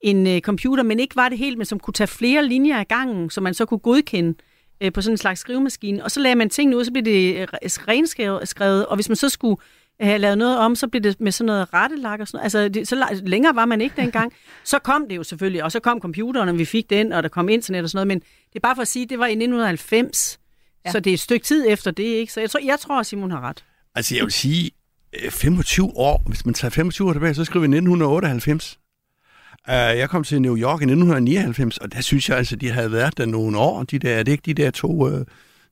Speaker 5: en øh, computer, men ikke var det helt, men som kunne tage flere linjer af gangen, som man så kunne godkende øh, på sådan en slags skrivemaskine. Og så lagde man tingene ud, så blev det renskrevet, skrevet, og hvis man så skulle have lavet noget om, så blev det med sådan noget rettelak og sådan noget. Altså, det, så længere var man ikke dengang. Så kom det jo selvfølgelig, og så kom computeren, og vi fik den, og der kom internet og sådan noget, men det er bare for at sige, det var i 1990,
Speaker 3: Ja.
Speaker 5: så det er et stykke tid efter det, ikke? Så jeg tror, jeg tror Simon har ret.
Speaker 4: Altså, jeg vil sige, øh, 25 år, hvis man tager 25 år tilbage, så skriver vi 1998. Uh, jeg kom til New York i 1999, og der synes jeg altså, de havde været der nogle år. De der, er det ikke de der to, uh,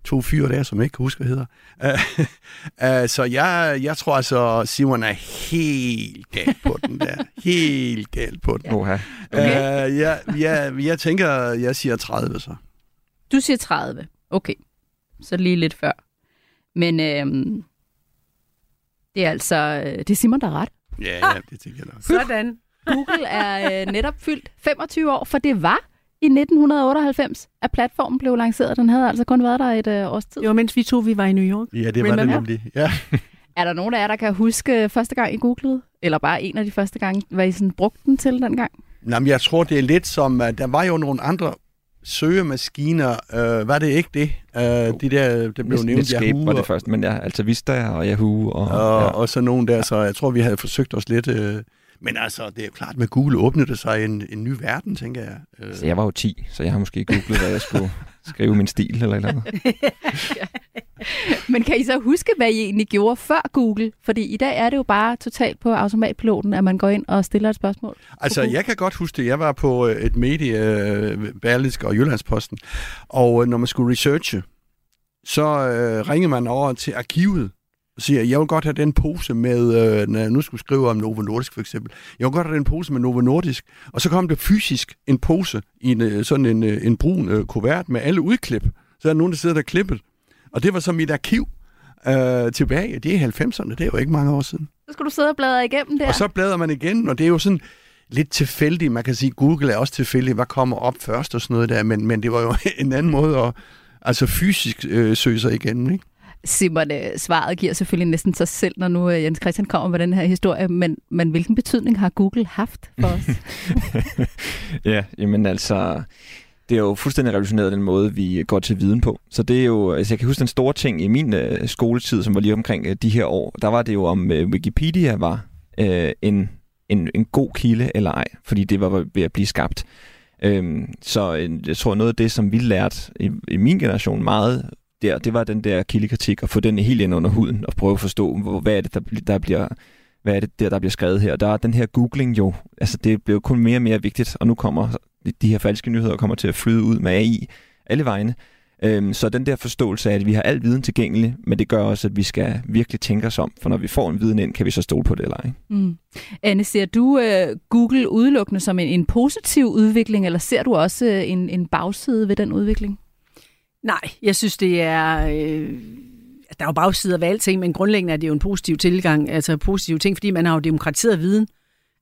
Speaker 4: to fyre der, som jeg ikke kan huske, hvad hedder? Uh, så jeg, jeg tror altså, Simon er helt galt på den der. Helt galt på den.
Speaker 6: Oha.
Speaker 4: Okay. Uh, jeg, jeg, jeg tænker, jeg siger 30 så.
Speaker 3: Du siger 30. Okay. Så lige lidt før. Men øhm, det er altså øh, det er Simon, der er ret.
Speaker 4: Ja, ja, det tænker jeg nok.
Speaker 5: Sådan.
Speaker 3: Google er øh, netop fyldt 25 år, for det var i 1998, at platformen blev lanceret. Den havde altså kun været der et øh, års tid.
Speaker 5: Det var mens vi to, vi var i New York.
Speaker 4: Ja, det var det nemlig. Ja.
Speaker 3: Er der nogen af jer, der kan huske første gang, I googlede? Eller bare en af de første gange, hvad I sådan brugte den til dengang?
Speaker 4: Jamen, jeg tror, det er lidt som, at der var jo nogle andre søgemaskiner. Øh, var det ikke det? Øh, de der, der blev nævnt
Speaker 6: Netscape
Speaker 4: Yahoo
Speaker 6: var det
Speaker 4: og,
Speaker 6: første, men ja, altså Vista og Yahoo. Og,
Speaker 4: og,
Speaker 6: ja.
Speaker 4: og så nogen der, så jeg tror, vi havde forsøgt os lidt. Øh, men altså, det er jo klart, med Google åbnede det sig en, en ny verden, tænker jeg. Øh,
Speaker 6: Så jeg var jo 10, så jeg har måske googlet, hvad jeg skulle skrive min stil eller eller andet.
Speaker 3: Men kan I så huske, hvad I egentlig gjorde før Google? Fordi i dag er det jo bare totalt på automatpiloten, at man går ind og stiller et spørgsmål.
Speaker 4: Altså, jeg kan godt huske det. Jeg var på øh, et medie, øh, Berlingske og Jyllandsposten, og når man skulle researche, så øh, ringede man over til arkivet siger, jeg vil godt have den pose med, øh, når jeg nu skulle skrive om Novo Nordisk for eksempel, jeg vil godt have den pose med Novo Nordisk, og så kom der fysisk en pose i en, øh, sådan en, øh, en brun øh, kuvert med alle udklip. Så er der nogen, der sidder der klippet. Og det var så mit arkiv øh, tilbage. Det er i 90'erne, det er jo ikke mange år siden.
Speaker 3: Så skal du sidde og bladre igennem der.
Speaker 4: Og så bladrer man igen, og det er jo sådan lidt tilfældigt. Man kan sige, Google er også tilfældigt, hvad kommer op først og sådan noget der, men, men det var jo en anden måde at altså fysisk øh, søge sig igennem, ikke?
Speaker 3: Simon, øh, svaret giver selvfølgelig næsten sig selv, når nu øh, Jens Christian kommer med den her historie, men, men hvilken betydning har Google haft for os?
Speaker 6: ja, jamen altså, det er jo fuldstændig revolutioneret den måde, vi går til viden på. Så det er jo, altså jeg kan huske den store ting i min øh, skoletid, som var lige omkring øh, de her år, der var det jo om øh, Wikipedia var øh, en, en, en god kilde eller ej, fordi det var ved at blive skabt. Øhm, så øh, jeg tror noget af det, som vi lærte i, i min generation meget der, det var den der kildekritik, og få den helt ind under huden, og prøve at forstå, hvor, hvad er det, der, der bliver hvad er det der, der bliver skrevet her. Der er den her googling jo, altså det bliver kun mere og mere vigtigt, og nu kommer de her falske nyheder kommer til at flyde ud med AI alle vegne. Øhm, så den der forståelse af, at vi har al viden tilgængelig, men det gør også, at vi skal virkelig tænke os om, for når vi får en viden ind, kan vi så stole på det eller ej. Mm.
Speaker 3: Anne, ser du øh, Google udelukkende som en, en positiv udvikling, eller ser du også øh, en, en bagside ved den udvikling?
Speaker 5: Nej, jeg synes, det er... Øh der er jo bagsider ved alting, men grundlæggende er det jo en positiv tilgang, altså positive ting, fordi man har jo demokratiseret viden.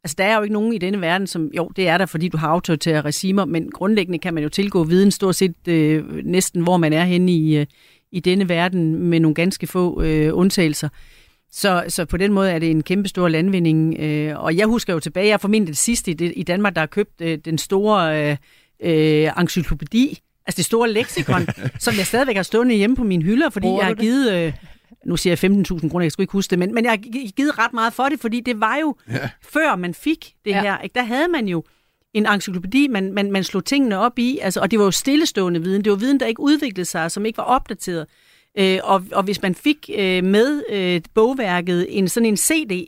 Speaker 5: Altså, der er jo ikke nogen i denne verden, som, jo, det er der, fordi du har autoritære regimer, men grundlæggende kan man jo tilgå viden stort set øh, næsten, hvor man er henne i, øh, i denne verden, med nogle ganske få øh, undtagelser. Så, så på den måde er det en kæmpe stor landvinding. Øh, og jeg husker jo tilbage, jeg er formentlig det sidste i, det, i Danmark, der har købt øh, den store øh, øh, encyklopædi, altså det store leksikon, som jeg stadigvæk har stående hjemme på mine hylder, fordi Bruger jeg har givet... Øh, nu siger jeg 15.000 kroner, jeg skulle ikke huske det, men, men jeg har givet ret meget for det, fordi det var jo, ja. før man fik det ja. her, ikke, der havde man jo en encyklopædi, man, man, man slog tingene op i, altså, og det var jo stillestående viden, det var viden, der ikke udviklede sig, som ikke var opdateret. Øh, og, og hvis man fik øh, med øh, bogværket en sådan en CD,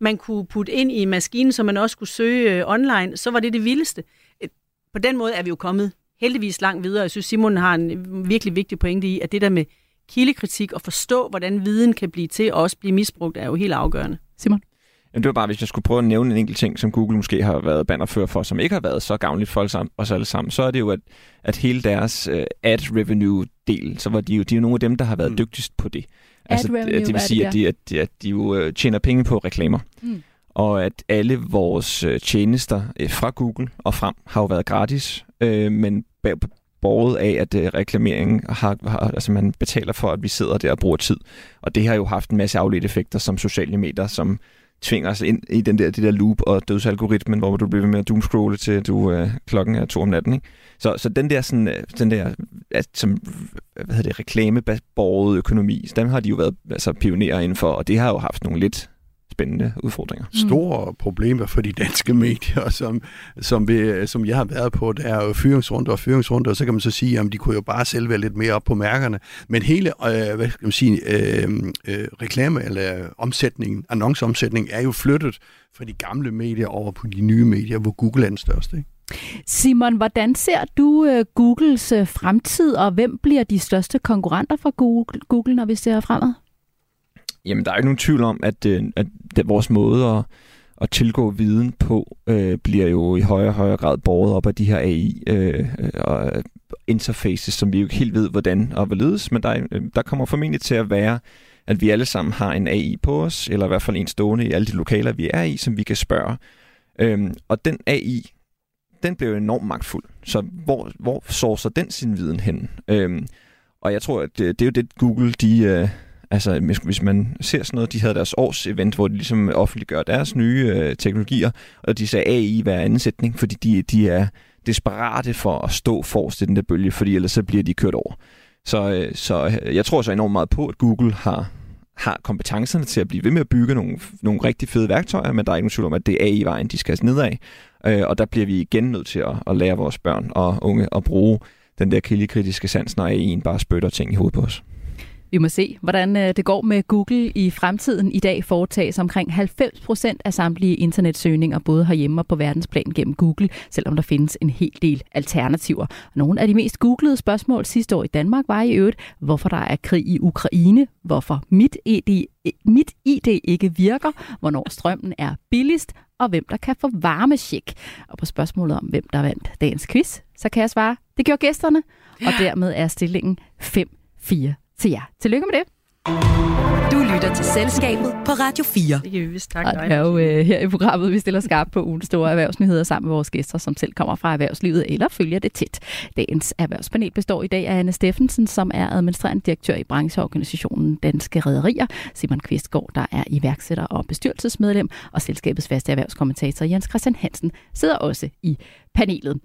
Speaker 5: man kunne putte ind i maskinen, så man også kunne søge øh, online, så var det det vildeste. Øh, på den måde er vi jo kommet heldigvis langt videre. Jeg synes, Simon har en virkelig vigtig pointe i, at det der med kildekritik og forstå, hvordan viden kan blive til og også blive misbrugt, er jo helt afgørende.
Speaker 3: Simon?
Speaker 6: Jamen, det var bare, hvis jeg skulle prøve at nævne en enkelt ting, som Google måske har været bannerfører for, som ikke har været så gavnligt for os alle sammen, så er det jo, at, at hele deres uh, ad revenue-del, så var de jo, de er jo nogle af dem, der har været mm. dygtigst på det.
Speaker 3: Altså, ad revenue,
Speaker 6: det vil sige,
Speaker 3: det
Speaker 6: at de, at, de, at de jo uh, tjener penge på reklamer. Mm. Og at alle vores øh, tjenester øh, fra Google og frem har jo været gratis, uh, men borget af, at øh, reklameringen har, har, altså man betaler for, at vi sidder der og bruger tid. Og det har jo haft en masse afledte effekter som sociale medier, som tvinger os ind i den der, det der loop og dødsalgoritmen, hvor du bliver med at doomscrolle til du øh, klokken er to om natten. Ikke? Så, så den der, sådan, den der at, som, hvad hedder det, reklameborget økonomi, dem har de jo været altså, pionerer inden for, og det har jo haft nogle lidt spændende udfordringer.
Speaker 4: Mm. Store problemer for de danske medier, som, som, vi, som jeg har været på, der er jo fyringsrunder og fyringsrunder, og så kan man så sige, at de kunne jo bare selv være lidt mere op på mærkerne. Men hele øh, hvad skal man sige, øh, øh, reklame eller omsætningen, annonceomsætningen er jo flyttet fra de gamle medier over på de nye medier, hvor Google er den største. Ikke?
Speaker 3: Simon, hvordan ser du uh, Googles uh, fremtid, og hvem bliver de største konkurrenter for Google, Google når vi ser fremad?
Speaker 6: Jamen, der er ikke nogen tvivl om, at, øh, at, det, vores måde at, at tilgå viden på øh, bliver jo i højere og højere grad båret op af de her AI øh, og øh, interfaces, som vi jo ikke helt ved, hvordan og hvorledes, men der, øh, der kommer formentlig til at være, at vi alle sammen har en AI på os, eller i hvert fald en stående i alle de lokaler, vi er i, som vi kan spørge. Øhm, og den AI, den bliver jo enormt magtfuld. Så hvor, hvor sourcer den sin viden hen? Øhm, og jeg tror, at det, det er jo det, Google de, øh, Altså, hvis man ser sådan noget, de havde deres års event, hvor de ligesom offentliggør deres nye øh, teknologier, og de sagde AI i hver anden sætning, fordi de, de er desperate for at stå forrest i den der bølge, fordi ellers så bliver de kørt over. Så, øh, så øh, jeg tror så enormt meget på, at Google har, har kompetencerne til at blive ved med at bygge nogle, nogle rigtig fede værktøjer, men der er ikke nogen tvivl om, at det er AI-vejen, de skal nedad. Øh, og der bliver vi igen nødt til at, at lære vores børn og unge at bruge den der kildekritiske sans, når AI'en bare spytter ting i hovedet på os.
Speaker 3: Vi må se, hvordan øh, det går med Google i fremtiden. I dag foretages omkring 90 procent af samtlige internetsøgninger, både herhjemme og på verdensplan gennem Google, selvom der findes en hel del alternativer. Nogle af de mest googlede spørgsmål sidste år i Danmark var i øvrigt, hvorfor der er krig i Ukraine, hvorfor mit ID, mit ID ikke virker, hvornår strømmen er billigst, og hvem der kan få varmesjek. Og på spørgsmålet om, hvem der vandt dagens quiz, så kan jeg svare, det gjorde gæsterne, og dermed er stillingen 5-4 til jer. Tillykke med det.
Speaker 2: Du lytter til Selskabet på Radio 4.
Speaker 5: Det kan vi vist
Speaker 3: takke dig. det er jo øh, her i programmet, vi stiller skarpt på ugens store erhvervsnyheder sammen med vores gæster, som selv kommer fra erhvervslivet eller følger det tæt. Dagens erhvervspanel består i dag af Anne Steffensen, som er administrerende direktør i brancheorganisationen Danske Rederier, Simon Kvistgaard, der er iværksætter og bestyrelsesmedlem, og selskabets faste erhvervskommentator Jens Christian Hansen sidder også i panelet.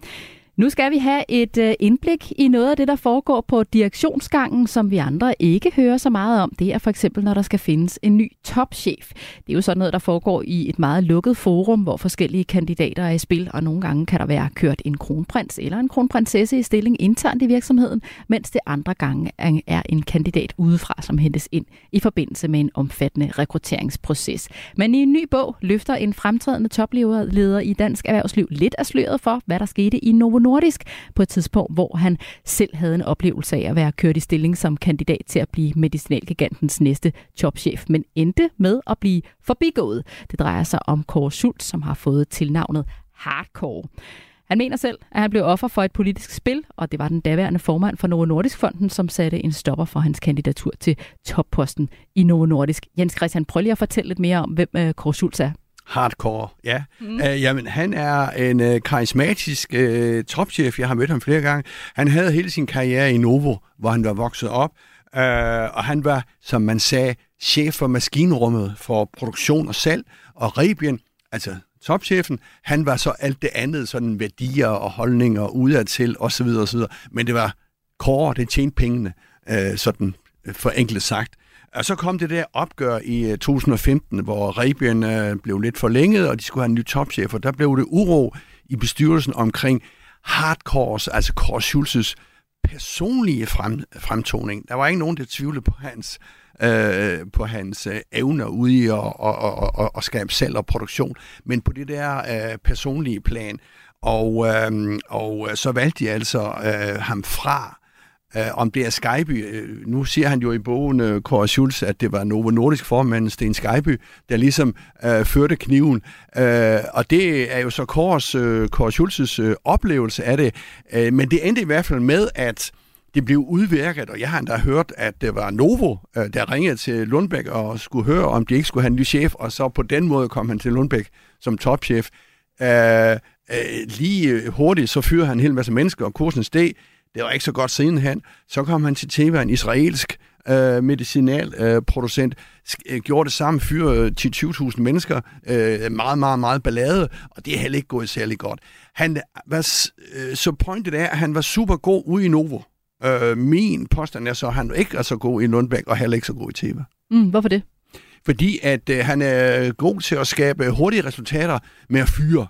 Speaker 3: Nu skal vi have et øh, indblik i noget af det, der foregår på direktionsgangen, som vi andre ikke hører så meget om. Det er for eksempel, når der skal findes en ny topchef. Det er jo sådan noget, der foregår i et meget lukket forum, hvor forskellige kandidater er i spil, og nogle gange kan der være kørt en kronprins eller en kronprinsesse i stilling internt i virksomheden, mens det andre gange er en kandidat udefra, som hentes ind i forbindelse med en omfattende rekrutteringsproces. Men i en ny bog løfter en fremtrædende topleder i dansk erhvervsliv lidt af sløret for, hvad der skete i Novo Nordisk på et tidspunkt, hvor han selv havde en oplevelse af at være kørt i stilling som kandidat til at blive medicinalgigantens næste topchef, men endte med at blive forbigået. Det drejer sig om Kåre Schultz, som har fået tilnavnet Hardcore. Han mener selv, at han blev offer for et politisk spil, og det var den daværende formand for Novo Nordisk Fonden, som satte en stopper for hans kandidatur til topposten i Novo Nordisk. Jens Christian, prøv lige at fortælle lidt mere om, hvem øh, Kåre Schultz er.
Speaker 4: Hardcore, ja. Mm. Uh, jamen, han er en uh, karismatisk uh, topchef. Jeg har mødt ham flere gange. Han havde hele sin karriere i Novo, hvor han var vokset op. Uh, og han var, som man sagde, chef for maskinrummet for produktion og salg. Og Rebien, altså topchefen, han var så alt det andet, sådan værdier og holdninger udadtil osv. osv. Men det var Kåre, det tjente pengene, uh, sådan forenklet sagt. Og så kom det der opgør i øh, 2015, hvor Rebien øh, blev lidt forlænget, og de skulle have en ny topchef, og der blev det uro i bestyrelsen omkring hardcores, altså Kåre Schulzes personlige frem, fremtoning. Der var ikke nogen, der tvivlede på hans øh, på hans øh, evner ude i at og, og, og, og skabe salg og produktion, men på det der øh, personlige plan. Og, øh, og øh, så valgte de altså øh, ham fra Uh, om det er Skyby. Uh, øh, nu siger han jo i bogen, øh, uh, Kåre Schulz, at det var Novo Nordisk formand Sten Skyby, der ligesom uh, førte kniven. Uh, og det er jo så Kåres, uh, Kåre Schulz's uh, oplevelse af det. Uh, men det endte i hvert fald med, at det blev udvirket, og jeg har endda hørt, at det var Novo, uh, der ringede til Lundbæk og skulle høre, om de ikke skulle have en ny chef, og så på den måde kom han til Lundbæk som topchef. Uh, uh, lige hurtigt, så fyrer han en hel masse mennesker, og kursen steg. Det var ikke så godt sidenhen. Så kom han til Teva, en israelsk øh, medicinalproducent, øh, øh, gjorde det samme, fyre til 20.000 mennesker, øh, meget, meget, meget ballade, og det er heller ikke gået særlig godt. Han var, øh, så pointet er, at han var super god ude i Novo. Øh, min påstand er så, at han ikke er så god i Lundbæk, og heller ikke så god i Teva.
Speaker 3: Mm, hvorfor det?
Speaker 4: Fordi at øh, han er god til at skabe hurtige resultater med at fyre.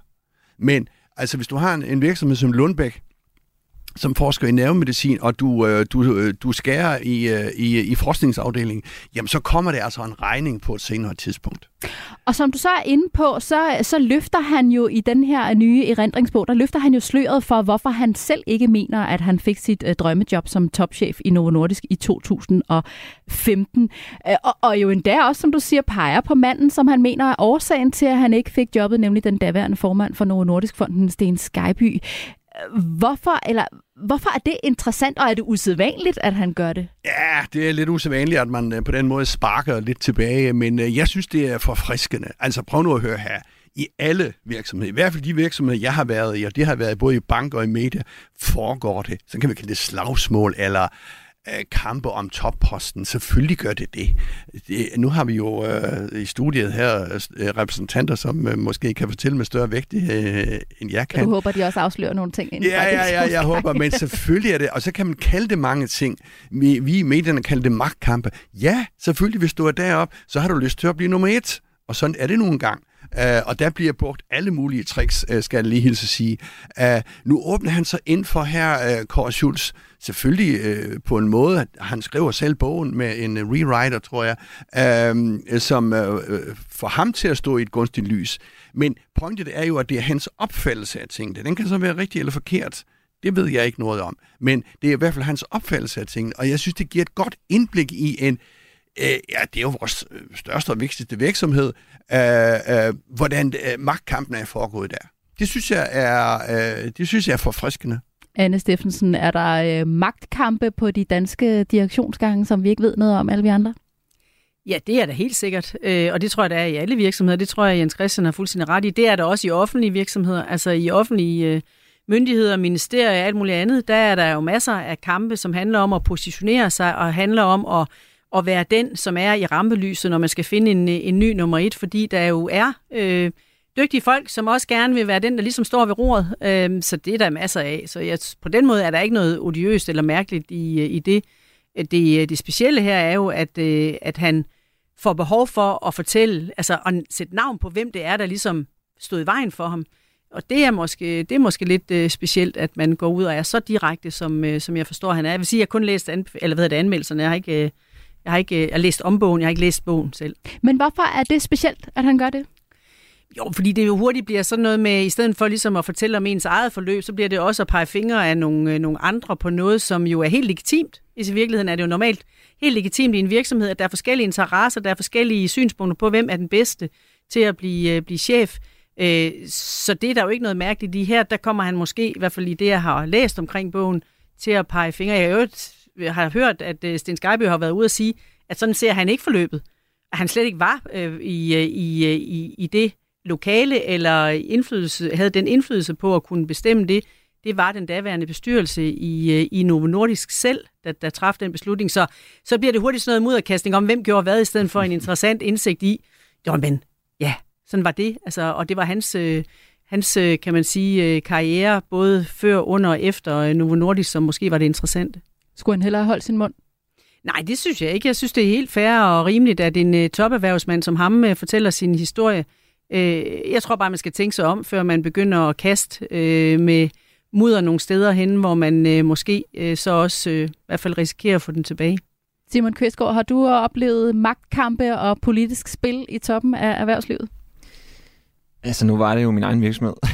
Speaker 4: Men altså, hvis du har en, en virksomhed som Lundbæk, som forsker i nervemedicin, og du, øh, du, øh, du skærer i, øh, i, i forskningsafdelingen, jamen så kommer det altså en regning på et senere tidspunkt.
Speaker 3: Og som du så er inde på, så, så løfter han jo i den her nye erindringsbog, der løfter han jo sløret for, hvorfor han selv ikke mener, at han fik sit øh, drømmejob som topchef i Novo Nordisk i 2015. Øh, og, og jo endda også, som du siger, peger på manden, som han mener er årsagen til, at han ikke fik jobbet, nemlig den daværende formand for Novo Nordisk Fonden, Sten Skyby. Hvorfor, eller, hvorfor er det interessant, og er det usædvanligt, at han gør det?
Speaker 4: Ja, det er lidt usædvanligt, at man øh, på den måde sparker lidt tilbage, men øh, jeg synes, det er forfriskende. Altså prøv nu at høre her. I alle virksomheder, i hvert fald de virksomheder, jeg har været i, og det har været både i bank og i media, foregår det. Så kan vi kalde det slagsmål, eller øh, kampe om topposten. Selvfølgelig gør det det. det nu har vi jo øh, i studiet her øh, repræsentanter, som øh, måske kan fortælle med større vægt øh, end jeg kan.
Speaker 3: Du håber, de også afslører nogle ting
Speaker 4: inden Ja, ja, ja, jeg håber, men selvfølgelig er det, og så kan man kalde det mange ting. Vi, vi i medierne kalder det magtkampe. Ja, selvfølgelig, hvis du er deroppe, så har du lyst til at blive nummer et. Og sådan er det nogle gange. Uh, og der bliver brugt alle mulige tricks, uh, skal jeg lige hilse at sige. Uh, nu åbner han sig ind for her, uh, Kåre Schultz, selvfølgelig uh, på en måde, han skriver selv bogen med en uh, rewriter, tror jeg, uh, som uh, får ham til at stå i et gunstigt lys. Men pointet er jo, at det er hans opfattelse af tingene. Den kan så være rigtig eller forkert. Det ved jeg ikke noget om. Men det er i hvert fald hans opfattelse af tingene, og jeg synes, det giver et godt indblik i en øh, ja, det er jo vores øh, største og vigtigste virksomhed, øh, øh, hvordan øh, magtkampen er foregået der. Det synes jeg er, øh, det synes jeg er forfriskende.
Speaker 3: Anne Steffensen, er der øh, magtkampe på de danske direktionsgange, som vi ikke ved noget om, alle vi andre?
Speaker 5: Ja, det er der helt sikkert, øh, og det tror jeg, der er i alle virksomheder. Det tror jeg, Jens Christian har fuldstændig ret i. Det er der også i offentlige virksomheder, altså i offentlige øh, myndigheder, ministerier og alt muligt andet. Der er der jo masser af kampe, som handler om at positionere sig og handler om at at være den, som er i rampelyset, når man skal finde en, en ny nummer et, fordi der jo er øh, dygtige folk, som også gerne vil være den, der ligesom står ved roret. Øh, så det er der masser af. Så jeg, på den måde er der ikke noget odiøst eller mærkeligt i, øh, i det. Det, øh, det specielle her er jo, at, øh, at han får behov for at fortælle, altså at sætte navn på, hvem det er, der ligesom stod i vejen for ham. Og det er måske, det er måske lidt øh, specielt, at man går ud og er så direkte, som, øh, som jeg forstår, han er. Jeg vil sige, at jeg kun læst anbef- eller hvad det, anmeldelserne. Jeg har ikke, øh, jeg har ikke øh, jeg har læst om bogen, jeg har ikke læst bogen selv.
Speaker 3: Men hvorfor er det specielt, at han gør det?
Speaker 5: Jo, fordi det jo hurtigt bliver sådan noget med, i stedet for ligesom at fortælle om ens eget forløb, så bliver det også at pege fingre af nogle, øh, nogle andre på noget, som jo er helt legitimt. I virkeligheden er det jo normalt helt legitimt i en virksomhed, at der er forskellige interesser, der er forskellige synspunkter på, hvem er den bedste til at blive, øh, blive chef. Så det er der jo ikke noget mærkeligt i her. Der kommer han måske, i hvert fald i det, jeg har læst omkring bogen, til at pege fingre. Jeg øvrigt, Øh, har hørt, at øh, Sten Skyby har været ude at sige, at sådan ser han ikke forløbet. At han slet ikke var øh, i, øh, i, i, i det lokale, eller indflydelse, havde den indflydelse på at kunne bestemme det, det var den daværende bestyrelse i, i Novo Nordisk selv, der, der traf den beslutning. Så, så bliver det hurtigt sådan noget mudderkastning om, hvem gjorde hvad, i stedet for en interessant indsigt i, jo, men ja, sådan var det. Altså, og det var hans, øh, hans kan man sige, karriere, både før, under og efter Novo Nordisk, som måske var det interessante.
Speaker 3: Skulle han hellere holde sin mund?
Speaker 5: Nej, det synes jeg ikke. Jeg synes, det er helt fair og rimeligt, at en øh, toperhvervsmand som ham øh, fortæller sin historie. Øh, jeg tror bare, man skal tænke sig om, før man begynder at kaste øh, med mudder nogle steder hen, hvor man øh, måske øh, så også øh, i hvert fald risikerer at få den tilbage.
Speaker 3: Simon Kvistgaard, har du oplevet magtkampe og politisk spil i toppen af erhvervslivet?
Speaker 6: Altså, nu var det jo min egen virksomhed.
Speaker 5: så,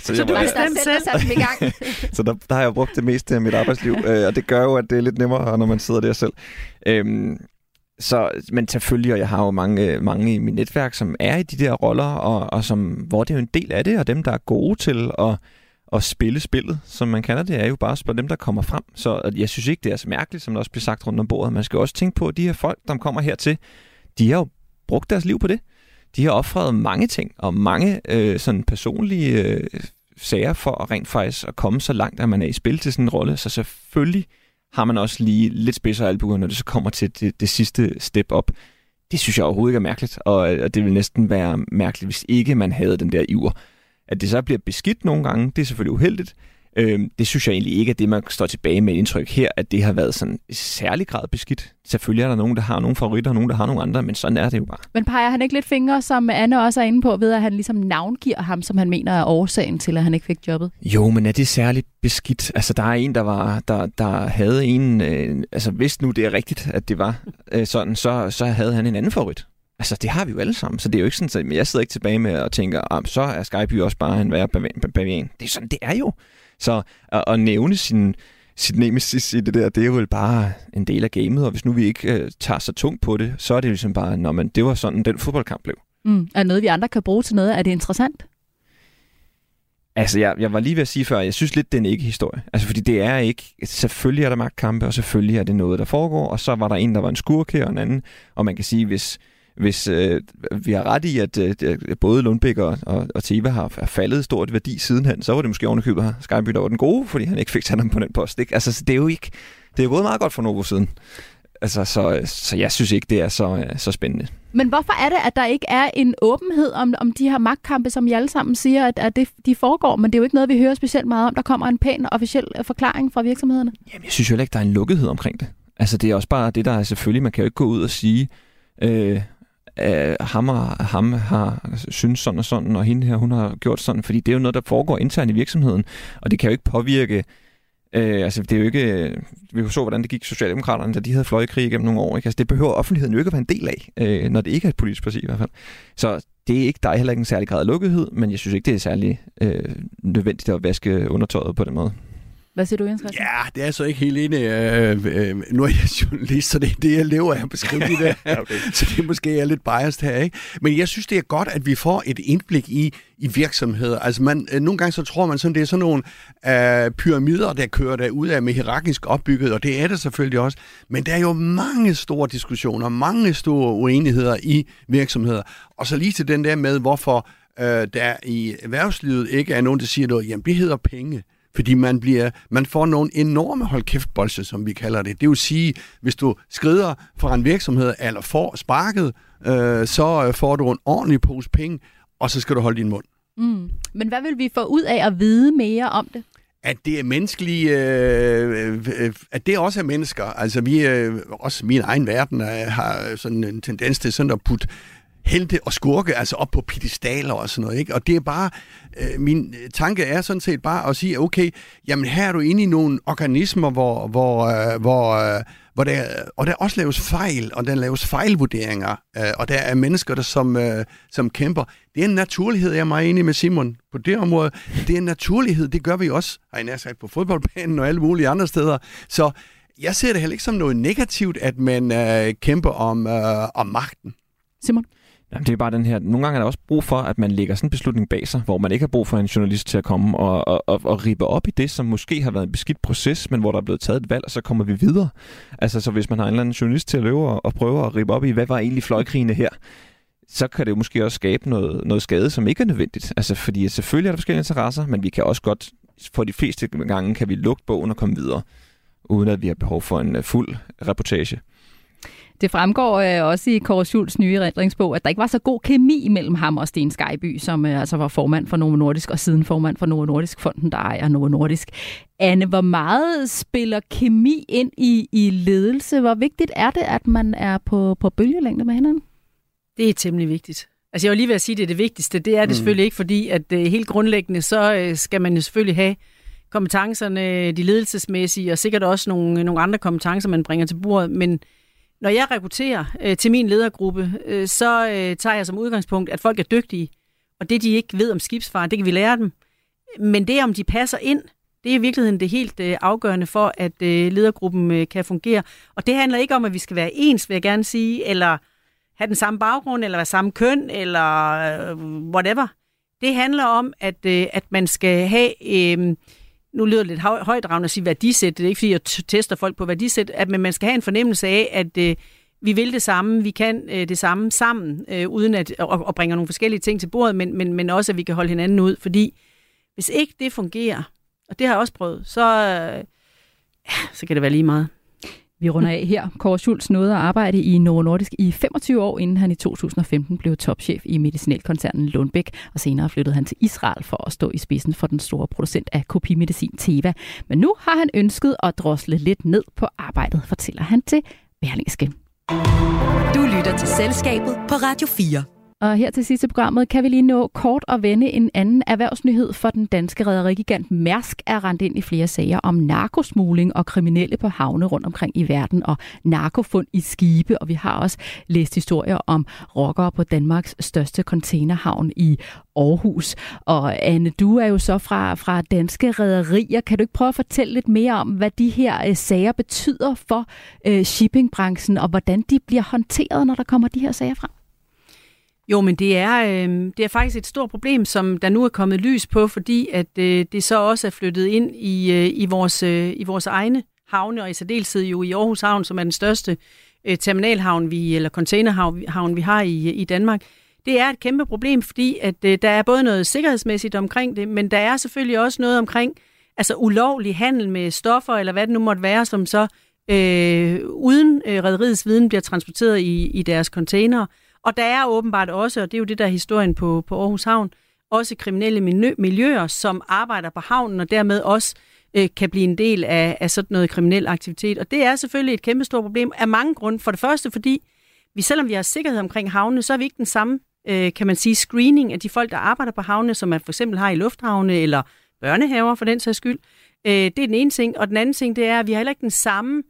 Speaker 5: så, så du bestemte selv?
Speaker 3: Sat i gang.
Speaker 6: så der, der har jeg brugt det meste af mit arbejdsliv, øh, og det gør jo, at det er lidt nemmere, når man sidder der selv. Øhm, så, men selvfølgelig, og jeg har jo mange, mange i mit netværk, som er i de der roller, og, og som, hvor det er jo en del af det, og dem, der er gode til at, at spille spillet, som man kalder det, er jo bare dem, der kommer frem. Så jeg synes ikke, det er så mærkeligt, som der også bliver sagt rundt om bordet. Man skal også tænke på, at de her folk, der kommer hertil, de har jo brugt deres liv på det. De har offret mange ting, og mange øh, sådan personlige øh, sager for at rent faktisk at komme så langt, at man er i spil til sådan en rolle. Så selvfølgelig har man også lige lidt spidser albuer, når det så kommer til det, det sidste step op. Det synes jeg overhovedet ikke er mærkeligt, og, og det vil næsten være mærkeligt, hvis ikke man havde den der iver. At det så bliver beskidt nogle gange, det er selvfølgelig uheldigt, Øh, det synes jeg egentlig ikke er det, man står tilbage med indtryk her, at det har været sådan i særlig grad beskidt. Selvfølgelig er der nogen, der har nogle favoritter, og nogen, der har nogle andre, men sådan er det jo bare.
Speaker 3: Men peger han ikke lidt fingre, som Anne også er inde på, ved at han ligesom navngiver ham, som han mener er årsagen til, at han ikke fik jobbet?
Speaker 6: Jo, men er det særligt beskidt? Altså, der er en, der var, der, der havde en, øh, altså hvis nu det er rigtigt, at det var øh, sådan, så, så havde han en anden favorit. Altså, det har vi jo alle sammen, så det er jo ikke sådan, at jeg sidder ikke tilbage med og tænker, ah, så er Skype jo også bare en værre bavian. Det er sådan, det er jo. Så at, at nævne sin, sit nemesis i det der, det er jo bare en del af gamet, og hvis nu vi ikke øh, tager så tungt på det, så er det ligesom bare, når man, det var sådan, den fodboldkamp blev.
Speaker 3: Mm. Er noget, vi andre kan bruge til noget? Er det interessant?
Speaker 6: Altså, jeg, jeg var lige ved at sige før, jeg synes lidt, det er en ikke-historie. Altså, fordi det er ikke... Selvfølgelig er der magtkampe, og selvfølgelig er det noget, der foregår, og så var der en, der var en skurk her, og en anden. Og man kan sige, hvis, hvis øh, vi har ret i, at øh, både Lundbæk og, og, og Teva har, har faldet stort værdi sidenhen, så var det måske ovenikøbet her Skyby, der var den gode, fordi han ikke fik sat ham på den post. Ikke? Altså, det er jo ikke... Det er gået meget godt for Novo siden. Altså, så, så jeg synes ikke, det er så, øh, så spændende.
Speaker 3: Men hvorfor er det, at der ikke er en åbenhed om, om de her magtkampe, som I alle sammen siger, at, at det, de foregår, men det er jo ikke noget, vi hører specielt meget om. Der kommer en pæn officiel øh, forklaring fra virksomhederne.
Speaker 6: Jamen, jeg synes jo ikke, der er en lukkethed omkring det. Altså, det er også bare det, der er selvfølgelig, man kan jo ikke gå ud og sige, øh, øh, ham, og, ham har synes sådan og sådan, og hende her, hun har gjort sådan, fordi det er jo noget, der foregår internt i virksomheden, og det kan jo ikke påvirke Øh, altså, det er jo ikke... Vi så, hvordan det gik Socialdemokraterne, da de havde fløjkrig gennem nogle år. Ikke? Altså, det behøver offentligheden jo ikke at være en del af, øh, når det ikke er et politisk parti i hvert fald. Så det er ikke, der er heller ikke en særlig grad af lukkethed, men jeg synes ikke, det er særlig øh, nødvendigt at vaske undertøjet på den måde.
Speaker 3: Hvad siger du, Jens
Speaker 4: Ja, det er så ikke helt enig. Øh, øh, nu er jeg journalist, så det er det, jeg lever af at beskrive det der. okay. Så det er måske er lidt biased her, ikke? Men jeg synes, det er godt, at vi får et indblik i, i virksomheder. Altså, man, øh, nogle gange så tror man sådan, det er sådan nogle øh, pyramider, der kører der ud af med hierarkisk opbygget, og det er det selvfølgelig også. Men der er jo mange store diskussioner, mange store uenigheder i virksomheder. Og så lige til den der med, hvorfor øh, der i erhvervslivet ikke er nogen, der siger noget, jamen det hedder penge. Fordi man, bliver, man får nogle enorme holdkæftbolse, som vi kalder det. Det vil sige, hvis du skrider fra en virksomhed eller får sparket, øh, så øh, får du en ordentlig pose penge, og så skal du holde din mund.
Speaker 3: Mm. Men hvad vil vi få ud af at vide mere om det?
Speaker 4: at det er menneskelige, øh, øh, at det også er mennesker. Altså vi, øh, også min egen verden, øh, har sådan en tendens til sådan at putte helte og skurke altså op på pedestaler og sådan noget. Ikke? Og det er bare, øh, min øh, tanke er sådan set bare at sige, okay, jamen her er du inde i nogle organismer, hvor, hvor, øh, hvor, øh, hvor der, og der også laves fejl, og der laves fejlvurderinger, øh, og der er mennesker, der som, øh, som kæmper. Det er en naturlighed, jeg er meget enig med Simon på det område. Det er en naturlighed, det gør vi også, har jeg sagt, på fodboldbanen og alle mulige andre steder. Så jeg ser det heller ikke som noget negativt, at man øh, kæmper om, øh, om magten.
Speaker 3: Simon?
Speaker 6: Jamen, det er bare den her, nogle gange er der også brug for, at man lægger sådan en beslutning bag sig, hvor man ikke har brug for en journalist til at komme og, og, og, og ribe op i det, som måske har været en beskidt proces, men hvor der er blevet taget et valg, og så kommer vi videre. Altså, så hvis man har en eller anden journalist til at løbe og, og prøve at ribe op i, hvad var egentlig fløjkrigene her, så kan det jo måske også skabe noget, noget skade, som ikke er nødvendigt. Altså, fordi selvfølgelig er der forskellige interesser, men vi kan også godt, for de fleste gange, kan vi lukke bogen og komme videre, uden at vi har behov for en uh, fuld reportage.
Speaker 3: Det fremgår øh, også i Kåre Schultz nye erindringsbog, at der ikke var så god kemi mellem ham og Sten Skyby, som øh, altså var formand for Novo Nordisk og siden formand for Novo Nordisk, fonden der ejer Novo Nordisk. Anne, hvor meget spiller kemi ind i, i ledelse? Hvor vigtigt er det, at man er på, på bølgelængde med hinanden?
Speaker 5: Det er temmelig vigtigt. Altså jeg vil lige ved at sige, at det er det vigtigste. Det er det mm. selvfølgelig ikke, fordi at uh, helt grundlæggende, så uh, skal man jo selvfølgelig have kompetencerne, de ledelsesmæssige, og sikkert også nogle, nogle andre kompetencer, man bringer til bordet. Men når jeg rekrutterer øh, til min ledergruppe, øh, så øh, tager jeg som udgangspunkt, at folk er dygtige. Og det, de ikke ved om skibsfart, det kan vi lære dem. Men det, om de passer ind, det er i virkeligheden det helt øh, afgørende for, at øh, ledergruppen øh, kan fungere. Og det handler ikke om, at vi skal være ens, vil jeg gerne sige, eller have den samme baggrund, eller være samme køn, eller øh, whatever. Det handler om, at, øh, at man skal have... Øh, nu lyder det lidt højdragende at sige værdisæt, det er ikke fordi, jeg tester folk på værdisæt, at, men man skal have en fornemmelse af, at øh, vi vil det samme, vi kan øh, det samme sammen, øh, uden at og, og bringe nogle forskellige ting til bordet, men, men, men også, at vi kan holde hinanden ud, fordi hvis ikke det fungerer, og det har jeg også prøvet, så, øh, så kan det være lige meget.
Speaker 3: Vi runder af her. Kåre Schultz nåede at arbejde i Novo Nordisk i 25 år, inden han i 2015 blev topchef i medicinalkoncernen Lundbæk, og senere flyttede han til Israel for at stå i spidsen for den store producent af kopimedicin Teva. Men nu har han ønsket at drosle lidt ned på arbejdet, fortæller han til Berlingske.
Speaker 2: Du lytter til Selskabet på Radio 4.
Speaker 3: Og her til sidste programmet kan vi lige nå kort at vende en anden erhvervsnyhed for den danske rædderigigant Mærsk er rendt ind i flere sager om narkosmugling og kriminelle på havne rundt omkring i verden og narkofund i skibe. Og vi har også læst historier om rockere på Danmarks største containerhavn i Aarhus. Og Anne, du er jo så fra, fra danske rædderier. Kan du ikke prøve at fortælle lidt mere om, hvad de her øh, sager betyder for øh, shippingbranchen, og hvordan de bliver håndteret, når der kommer de her sager frem?
Speaker 5: Jo, men det er, øh, det er faktisk et stort problem, som der nu er kommet lys på, fordi at øh, det så også er flyttet ind i, øh, i, vores, øh, i vores egne havne, og i særdeleshed jo i Aarhus Havn, som er den største øh, terminalhavn, vi, eller containerhavn, vi har i, øh, i Danmark. Det er et kæmpe problem, fordi at øh, der er både noget sikkerhedsmæssigt omkring det, men der er selvfølgelig også noget omkring altså ulovlig handel med stoffer, eller hvad det nu måtte være, som så øh, uden øh, rædderiets viden bliver transporteret i, i deres containere. Og der er åbenbart også, og det er jo det, der historien på, på Aarhus Havn, også kriminelle miljøer, som arbejder på havnen, og dermed også øh, kan blive en del af, af sådan noget kriminel aktivitet. Og det er selvfølgelig et kæmpe stort problem af mange grunde. For det første, fordi vi, selvom vi har sikkerhed omkring havnene, så er vi ikke den samme, øh, kan man sige, screening af de folk, der arbejder på havnene, som man for eksempel har i lufthavne eller børnehaver for den sags skyld. Øh, det er den ene ting. Og den anden ting, det er, at vi har heller ikke den samme øh,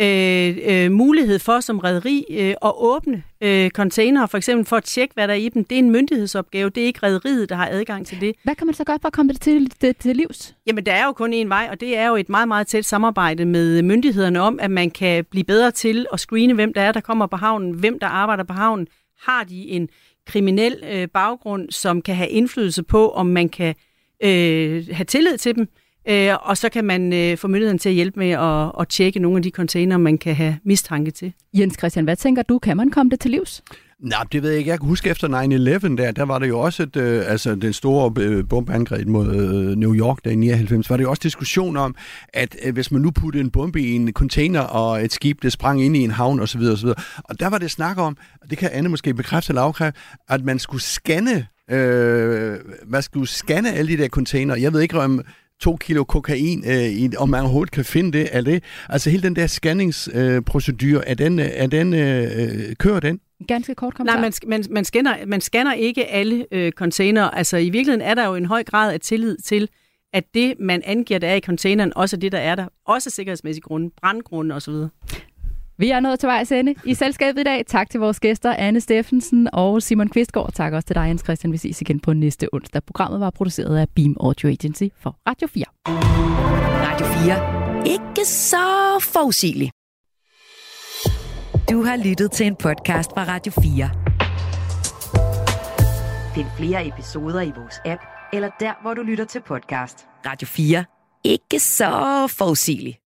Speaker 5: øh, mulighed for som rederi øh, at åbne øh, containere, for eksempel for at tjekke, hvad der er i dem. Det er en myndighedsopgave. Det er ikke rederiet, der har adgang til det.
Speaker 3: Hvad kan man så gøre for at komme det til, det, til livs?
Speaker 5: Jamen, der er jo kun én vej, og det er jo et meget, meget tæt samarbejde med myndighederne om, at man kan blive bedre til at screene, hvem der er, der kommer på havnen, hvem der arbejder på havnen. Har de en kriminel øh, baggrund, som kan have indflydelse på, om man kan øh, have tillid til dem? Øh, og så kan man øh, få myndigheden til at hjælpe med at, at tjekke nogle af de container, man kan have mistanke til.
Speaker 3: Jens Christian, hvad tænker du? Kan man komme det til livs?
Speaker 4: Nej, det ved jeg ikke. Jeg kan huske efter 9-11 der, der var det jo også et, øh, altså den store øh, bombeangreb mod øh, New York der i 99, var det jo også diskussion om, at øh, hvis man nu puttede en bombe i en container, og et skib, det sprang ind i en havn osv. osv. Og der var det snak om, og det kan Anne måske bekræfte eller afkræfte, at man skulle scanne øh, hvad skal du scanne alle de der container? Jeg ved ikke, om to kilo kokain, øh, i, om man overhovedet kan finde det. Er det altså hele den der scanningsprocedur, øh, er den, er den øh, kører den?
Speaker 3: Ganske kort kommentar.
Speaker 5: Nej, man, man, man, scanner, man scanner ikke alle øh, container. Altså i virkeligheden er der jo en høj grad af tillid til, at det, man angiver, der er i containeren, også er det, der er der. Også sikkerhedsmæssige grunde, brandgrunde osv.
Speaker 3: Vi er nået til vejs ende i selskabet i dag. Tak til vores gæster, Anne Steffensen og Simon Kvistgaard. Tak også til dig, Jens Christian. Vi ses igen på næste onsdag. Programmet var produceret af Beam Audio Agency for Radio 4.
Speaker 2: Radio 4. Ikke så forudsigeligt. Du har lyttet til en podcast fra Radio 4. Find flere episoder i vores app, eller der, hvor du lytter til podcast. Radio 4. Ikke så forudsigeligt.